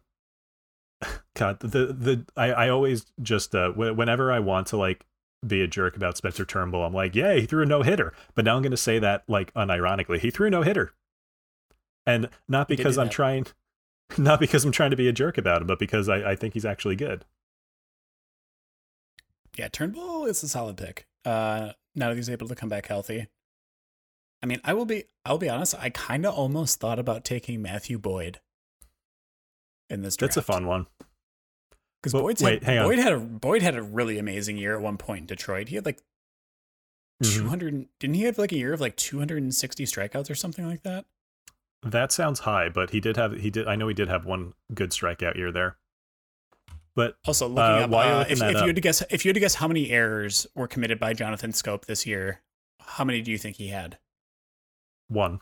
God, the the I, I always just uh whenever I want to like be a jerk about Spencer Turnbull, I'm like, yeah, he threw a no hitter. But now I'm gonna say that like unironically. He threw a no hitter and not because I'm trying, not because I'm trying to be a jerk about him, but because I, I think he's actually good. Yeah, Turnbull is a solid pick. Uh, now that he's able to come back healthy. I mean, I will be. I'll be honest. I kind of almost thought about taking Matthew Boyd in this. Draft. That's a fun one. Because Boyd, wait, had, Boyd had a Boyd had a really amazing year at one point in Detroit. He had like mm-hmm. 200. Didn't he have like a year of like 260 strikeouts or something like that? That sounds high, but he did have he did I know he did have one good strikeout year there. But also looking uh, up, uh, if, if you had to guess, if you had to guess how many errors were committed by Jonathan Schoop this year, how many do you think he had? One,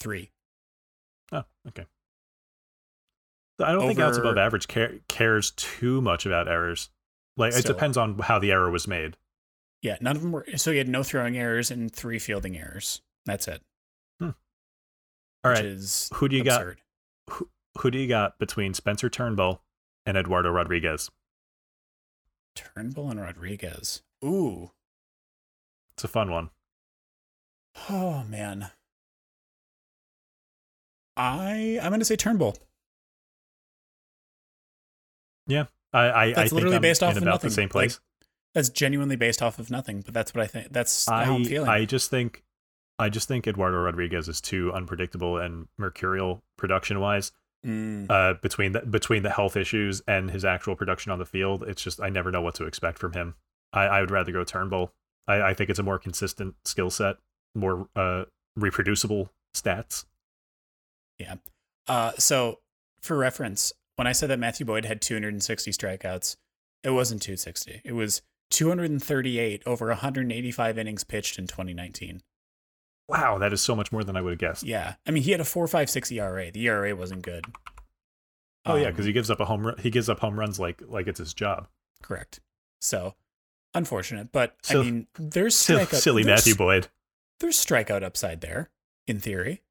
three. Oh, okay. I don't Over... think outs above average care, cares too much about errors. Like it depends on how the error was made. Yeah, none of them were. So he had no throwing errors and three fielding errors. That's it. All right. who do you absurd. got? Who, who do you got between Spencer Turnbull and Eduardo Rodriguez? Turnbull and Rodriguez. Ooh. It's a fun one. Oh man. I I'm gonna say Turnbull. Yeah. I I, that's I literally I'm based off of about nothing. the same place. Like, that's genuinely based off of nothing, but that's what I think. That's I, how I'm feeling. I just think I just think Eduardo Rodriguez is too unpredictable and mercurial production wise. Mm. Uh, between the between the health issues and his actual production on the field, it's just I never know what to expect from him. I, I would rather go Turnbull. I, I think it's a more consistent skill set, more uh, reproducible stats. Yeah. Uh, so for reference, when I said that Matthew Boyd had 260 strikeouts, it wasn't 260. It was 238 over 185 innings pitched in 2019. Wow, that is so much more than I would have guessed. Yeah, I mean, he had a four five six ERA. The ERA wasn't good. Oh um, yeah, because he gives up a home run. He gives up home runs like like it's his job. Correct. So unfortunate, but so, I mean, there's strikeout. Silly there's, Matthew Boyd. There's strikeout upside there, in theory.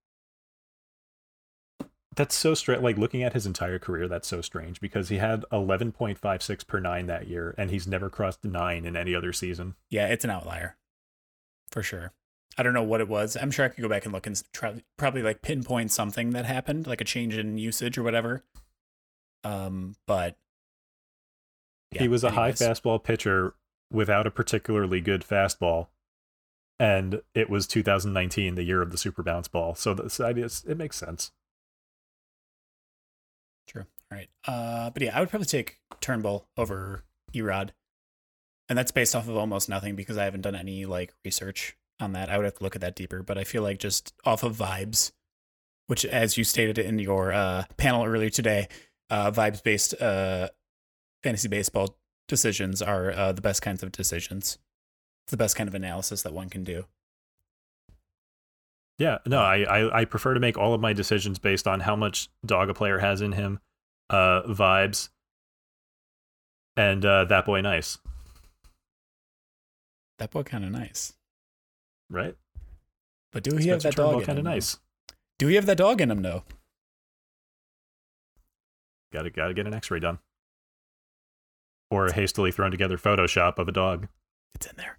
That's so strange. Like looking at his entire career, that's so strange because he had 11.56 per nine that year, and he's never crossed nine in any other season. Yeah, it's an outlier, for sure. I don't know what it was. I'm sure I could go back and look and try, probably like pinpoint something that happened, like a change in usage or whatever. Um, but yeah, he was a anyways. high fastball pitcher without a particularly good fastball, and it was 2019, the year of the super bounce ball. So this idea it makes sense. True. All right. Uh, but yeah, I would probably take Turnbull over Erod, and that's based off of almost nothing because I haven't done any like research on that. I would have to look at that deeper, but I feel like just off of vibes, which, as you stated in your uh, panel earlier today, uh, vibes based uh, fantasy baseball decisions are uh, the best kinds of decisions. It's the best kind of analysis that one can do. Yeah, no, I, I I prefer to make all of my decisions based on how much dog a player has in him, uh, vibes, and uh, that boy nice, That boy kind of nice. Right? But do he have that dog in kind of nice. Do he have that dog in him though? Got to got to get an X-ray done, or a hastily thrown together Photoshop of a dog. It's in there.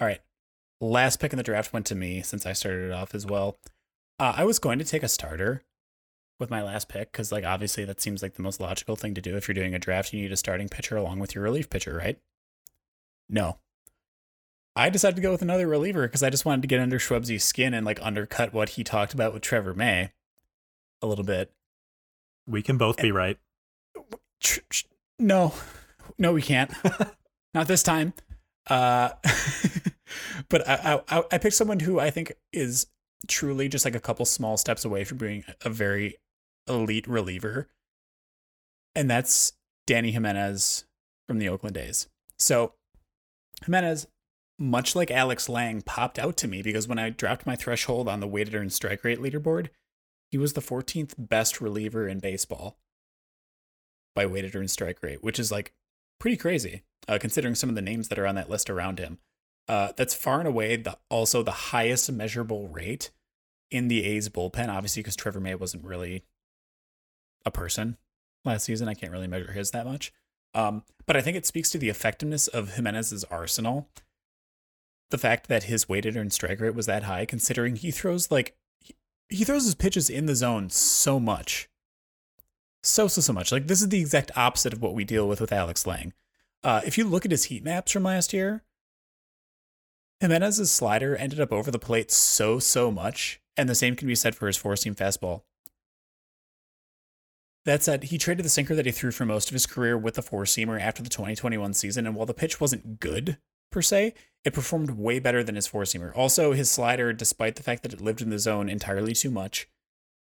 All right. Last pick in the draft went to me since I started it off as well. Uh, I was going to take a starter with my last pick because, like, obviously that seems like the most logical thing to do. If you're doing a draft, you need a starting pitcher along with your relief pitcher, right? No. I decided to go with another reliever because I just wanted to get under Shwebsi's skin and like undercut what he talked about with Trevor May a little bit. We can both be right. No, no, we can't. Not this time. Uh, but I, I, I picked someone who I think is truly just like a couple small steps away from being a very elite reliever, and that's Dany Jimenez from the Oakland A's. So Jimenez, much like Alex Lange, popped out to me because when I dropped my threshold on the weighted earned strike rate leaderboard, he was the 14th best reliever in baseball by weighted earned strike rate, which is like pretty crazy uh, considering some of the names that are on that list around him. Uh, that's far and away the, also the highest measurable rate in the A's bullpen, obviously, because Trevor May wasn't really a person last season. I can't really measure his that much. Um, but I think it speaks to the effectiveness of Jimenez's arsenal. The fact that his weighted earned strike rate was that high, considering he throws like he, throws his pitches in the zone so much so so so much. Like this is the exact opposite of what we deal with with Alex Lange. Uh, if you look at his heat maps from last year, Jimenez's slider ended up over the plate so so much, and the same can be said for his four seam fastball. That said, he traded the sinker that he threw for most of his career with the four seamer after the 2021 season, and while the pitch wasn't good per se, it performed way better than his four seamer. Also, his slider, despite the fact that it lived in the zone entirely too much,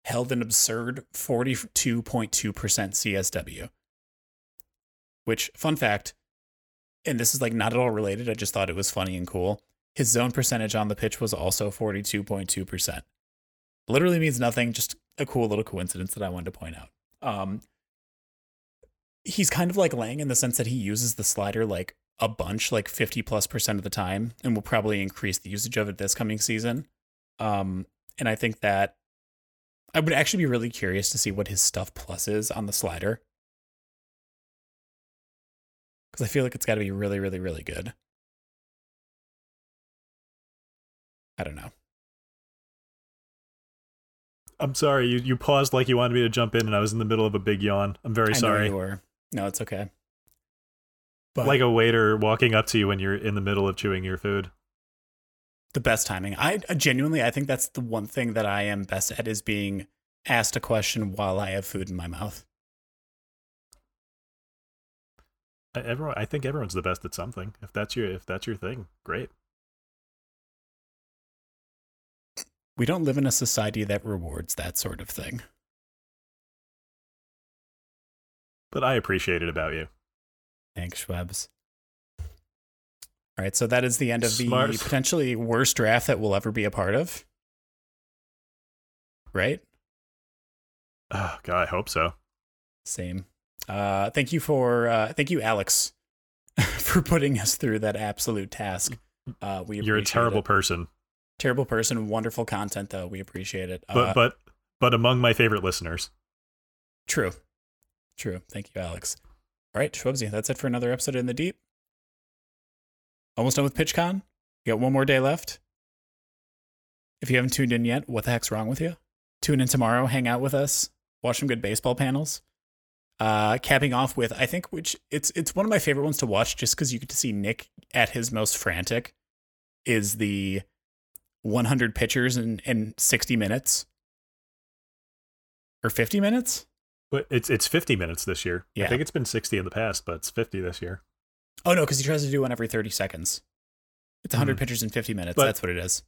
held an absurd 42.2% CSW. Which, fun fact, and this is like not at all related, I just thought it was funny and cool. His zone percentage on the pitch was also 42.2%. Literally means nothing, just a cool little coincidence that I wanted to point out. Um, he's kind of like Lange in the sense that he uses the slider like a bunch, like 50 plus percent of the time, and we'll probably increase the usage of it this coming season. Um, and I think that I would actually be really curious to see what his stuff plus is on the slider. Because I feel like it's got to be really, really, really good. I don't know. I'm sorry, you, you paused like you wanted me to jump in, and I was in the middle of a big yawn. I'm very I sorry. No, it's okay. But Like a waiter walking up to you when you're in the middle of chewing your food. the best timing. I genuinely, I think that's the one thing that I am best at is being asked a question while I have food in my mouth. I- Everyone, I think everyone's the best at something. If that's your if that's your thing, great. We don't live in a society that rewards that sort of thing. But I appreciate it about you. Thanks, Shwebs. All right, so that is the end of Smart. the potentially worst draft that we'll ever be a part of. Right? Oh, God, I hope so. Same. Uh, thank you for uh, thank you, Alex, for putting us through that absolute task. Uh, we You're a terrible it. person, terrible person. Wonderful content, though. We appreciate it. but Uh, but but among my favorite listeners. True. True. Thank you, Alex. All right, Shwebsi, that's it for another episode in the deep. Almost done with PitchCon. You got one more day left. If you haven't tuned in yet, what the heck's wrong with you? Tune in tomorrow, hang out with us, watch some good baseball panels. Uh, capping off with, I think, which it's it's one of my favorite ones to watch, just because you get to see Nick at his most frantic. Is the 100 pitchers in in 60 minutes or 50 minutes? But it's it's 50 minutes this year. Yeah. I think it's been 60 in the past, but it's 50 this year. Oh no, because he tries to do one every thirty seconds. It's 100 Mhm. pitchers in 50 minutes. But- That's what it is.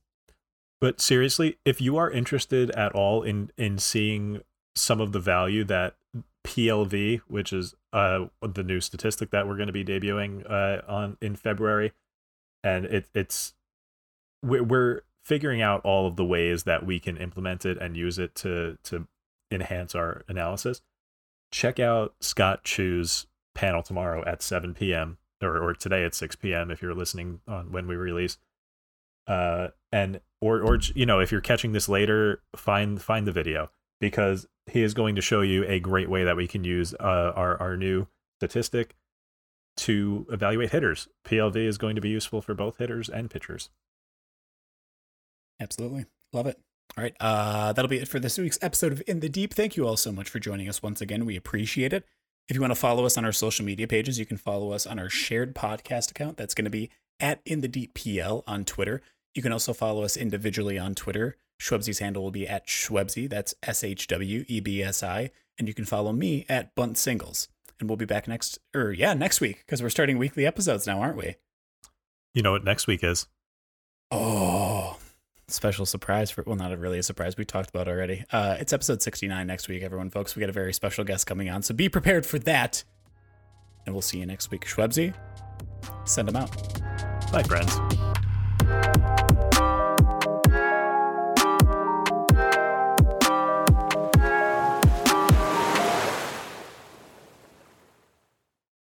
But seriously, if you are interested at all in in seeing some of the value that PLV, which is uh the new statistic that we're going to be debuting uh on in February, and it it's we're, we're figuring out all of the ways that we can implement it and use it to to enhance our analysis, check out Scott Chu's panel tomorrow at 7 p.m. or, or today at 6 p.m. if you're listening on when we release. Uh, and or or you know if you're catching this later, find find the video because he is going to show you a great way that we can use uh, our our new statistic to evaluate hitters. PLV is going to be useful for both hitters and pitchers. Absolutely. Love it. All right. Uh, that'll be it for this week's episode of In the Deep. Thank you all so much for joining us once again. We appreciate it. If you want to follow us on our social media pages, you can follow us on our shared podcast account. That's going to be at In the Deep PL on Twitter. You can also follow us individually on Twitter. Shwebsi's handle will be at Shwebsi. That's S H W E B S I. And you can follow me at Bunt Singles. And we'll be back next, or yeah, next week, because we're starting weekly episodes now, aren't we? You know what next week is? Oh, special surprise for well not really a surprise we talked about already. Uh it's episode 69 next week everyone folks. We got a very special guest coming on so be prepared for that. And we'll see you next week. Shwebsi send them out. Bye friends